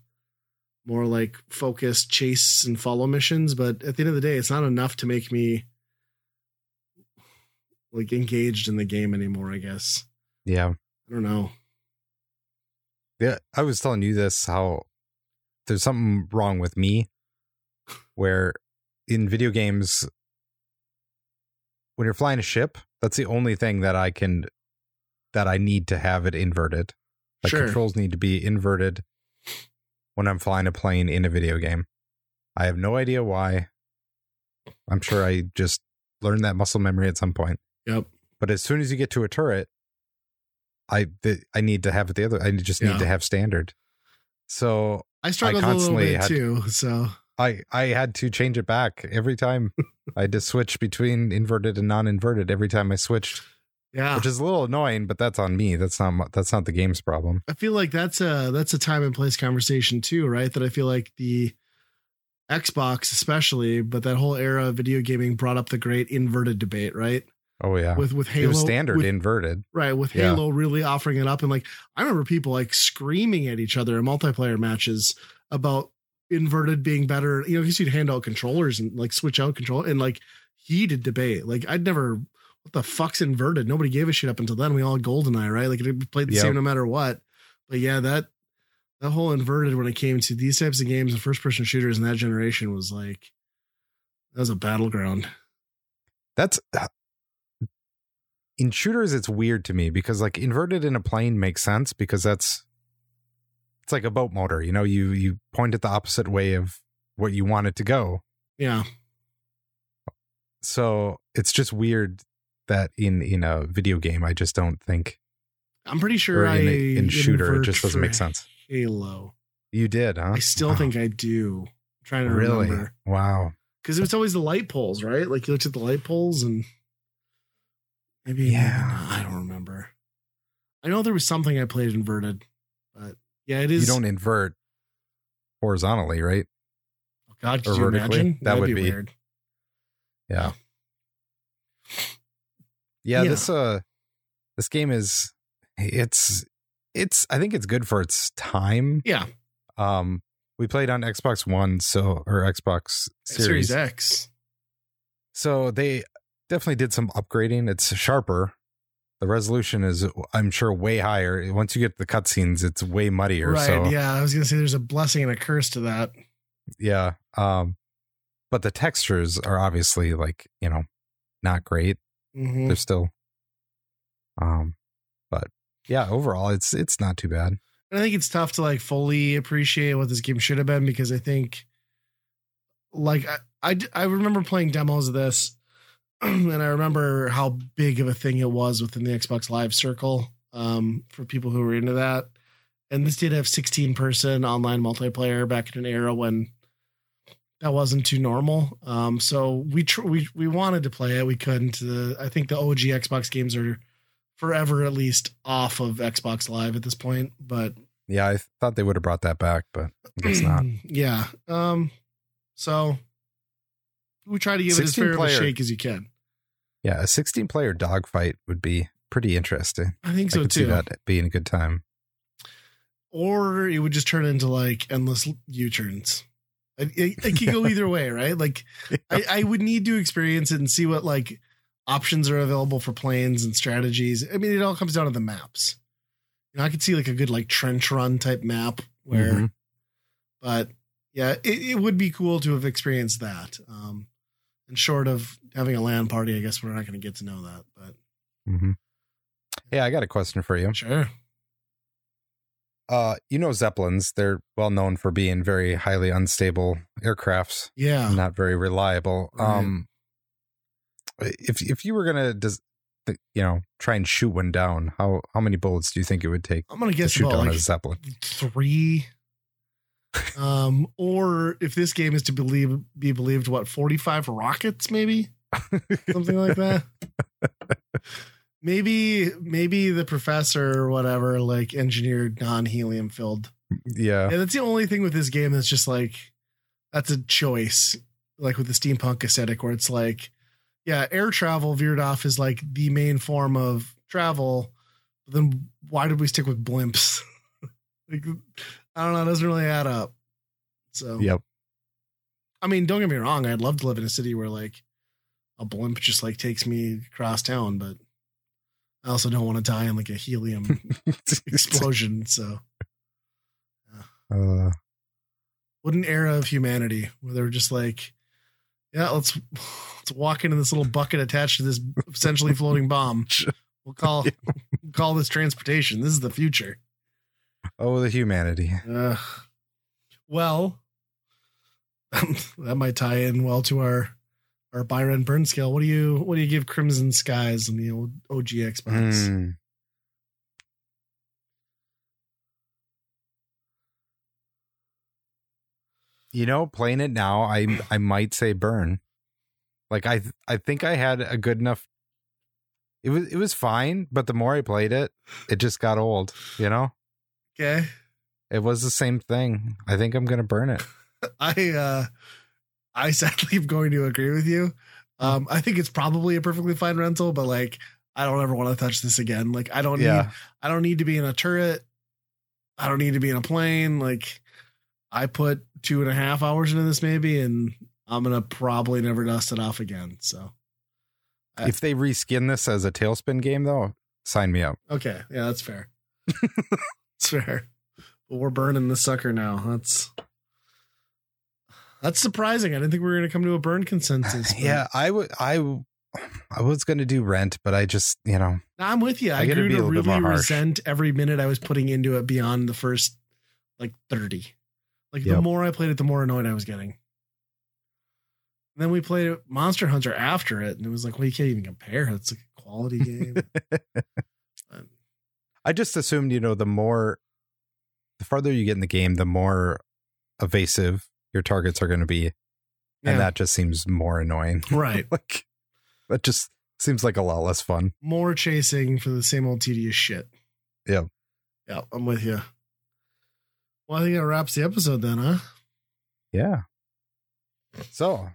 more like focused chase and follow missions. But at the end of the day it's not enough to make me like engaged in the game anymore i guess Yeah. i don't know Yeah. I was telling you this how there's something wrong with me where in video games, when you're flying a ship, that's the only thing that I can, that I need to have it inverted. Like Sure. controls need to be inverted when I'm flying a plane in a video game. I have no idea why. I'm sure I just learned that muscle memory at some point. Yep But as soon as you get to a turret, I the, I need to have it the other. I just need Yeah. to have standard. So i struggled a little constantly bit had- too so I I had to change it back every time. I had to switch between inverted and non-inverted every time I switched, yeah which is a little annoying. But that's on me. That's not my- that's not the game's problem. I feel like that's a that's a time and place conversation too, right? That I feel like the Xbox especially, but that whole era of video gaming brought up the great inverted debate, right? Oh yeah, With with Halo it was standard with, inverted. right with Yeah. Halo really offering it up and like I remember people like screaming at each other in multiplayer matches about inverted being better. You know, you would hand out controllers and like switch out control and like heated debate. Like I'd never what the fuck's inverted? Nobody gave a shit up until then. We all had GoldenEye, right? Like it played the Yep. same no matter what. But yeah, that that whole inverted when it came to these types of games and first person shooters in that generation was like that was a battleground. That's in shooters. It's weird to me because like inverted in a plane makes sense because that's it's like a boat motor. You know, you you point it the opposite way of what you want it to go. Yeah. So it's just weird that in in a video game, I just don't think I'm pretty sure I in, a, in shooter it just doesn't make sense. Halo. You did, huh? I still Wow. think I do. I'm trying to really. remember. Wow. Because it was always the light poles, right? Like you looked at the light poles and maybe Yeah. I don't remember. I know there was something I played inverted, but yeah, it is. You don't invert horizontally, right? oh God, could or you imagine? That That'd would be, be- weird. Yeah. Yeah, Yeah. this uh this game is it's it's I think it's good for its time. Yeah, Um we played on Xbox One so or Xbox Series. Series X. So they definitely did some upgrading. It's sharper. The resolution is I'm sure way higher. Once you get to the cutscenes, it's way muddier. Right. so Yeah, I was gonna say there's a blessing and a curse to that. yeah. Um but the textures are obviously like, you know, not great. Mhm. they're still um but yeah overall it's it's not too bad And I think it's tough to like fully appreciate what this game should have been because I think, like, I I, I remember playing demos of this, and I remember how big of a thing it was within the Xbox Live circle um, for people who were into that. And this did have 16 person online multiplayer back in an era when that wasn't too normal. Um, so we tr- we we wanted to play it, we couldn't. The I think the OG Xbox games are forever at least off of Xbox Live at this point, but Yeah, I thought they would have brought that back, but I guess not. yeah. Um. So we try to give it as 16 fair of a shake as you can. Yeah, a 16 player dogfight would be pretty interesting. I think I so too. that being a good time. Or it would just turn into like endless U turns. It, it, it could go either way, right? Like I, I would need to experience it and see what like options are available for planes and strategies. I mean, it all comes down to the maps. You know, I could see like a good like trench run type map where, Mhm. but yeah, it, it would be cool to have experienced that. Um, and short of having a LAN party, I guess we're not going to get to know that, but Mhm. Yeah, I got a question for you. sure. Uh, you know Zeppelins, they're well known for being very highly unstable aircrafts, Yeah. not very reliable. Right. Um if if you were going to des- th- you know, try and shoot one down, how how many bullets do you think it would take I'm going to to guess shoot about down like a Zeppelin? three. Um, or if this game is to believe be believed, what forty five rockets, maybe something like that. maybe maybe the professor or whatever like engineered non helium filled. yeah. Yeah, that's the only thing with this game that's just like that's a choice, like with the steampunk aesthetic, where it's like, yeah, air travel veered off is like the main form of travel. But then why did we stick with blimps? like, I don't know, it doesn't really add up. So Yep. I mean, don't get me wrong, I'd love to live in a city where like a blimp just like takes me across town, but I also don't want to die in like a helium explosion. So uh, what an era of humanity where they were just like, yeah, let's let's walk into this little bucket attached to this essentially floating bomb. We'll call we'll call this transportation. This is the future. Oh, the humanity. Uh, well, that might tie in well to our our Byron burn scale. What do you what do you give Crimson Skies and the old OG Xbox? Hmm. You know, playing it now, I I might say burn. Like I I think I had a good enough. It was it was fine, but the more I played it, it just got old. You know, Okay, it was the same thing. I think I'm gonna burn it. I uh I sadly am going to agree with you. Um, I think it's probably a perfectly fine rental, but like I don't ever want to touch this again. Like I don't need I don't need to be in a turret. I don't need to be in a plane. Like I put two and a half hours into this maybe, and I'm gonna probably never dust it off again. So if they reskin this as a TaleSpin game, though, sign me up. okay, yeah, that's fair. Fair. But we're burning the sucker now. That's that's surprising. I didn't think we were gonna come to a burn consensus. but- Yeah, I would. I w- I was gonna do rent, but I just you know I'm with you. I, I grew be a to bit really resent every minute I was putting into it beyond the first like 30. Like the more I played it, the more annoyed I was getting. And then we played Monster Hunter after it, and it was like, well, you can't even compare. It's like a quality game. I just assumed, you know, the more, the farther you get in the game, the more evasive your targets are going to be, yeah, and that just seems more annoying. right. like that just seems like a lot less fun. More chasing for the same old tedious shit. Yeah. Yeah, I'm with you. Well, I think that wraps the episode then, huh? Yeah. So,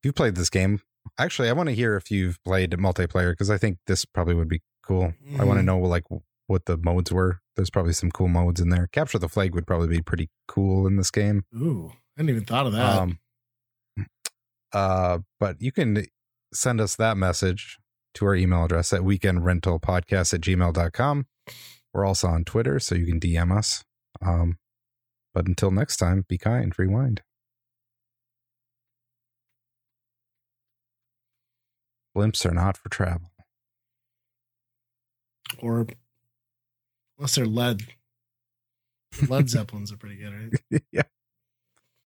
if you played this game, actually, I want to hear if you've played multiplayer because I think this probably would be cool. I want to Mhm. know like what the modes were. There's probably some cool modes in there. Capture the flag would probably be pretty cool in this game. Ooh, I hadn't even thought of that. Um, uh, but you can send us that message to our email address at weekendrentalpodcast at gmail.com. We're also on Twitter, so you can DM us. Um, but until next time, be kind, rewind. Blimps are not for travel. Or unless they're lead. Led Zeppelins are pretty good, right? yeah.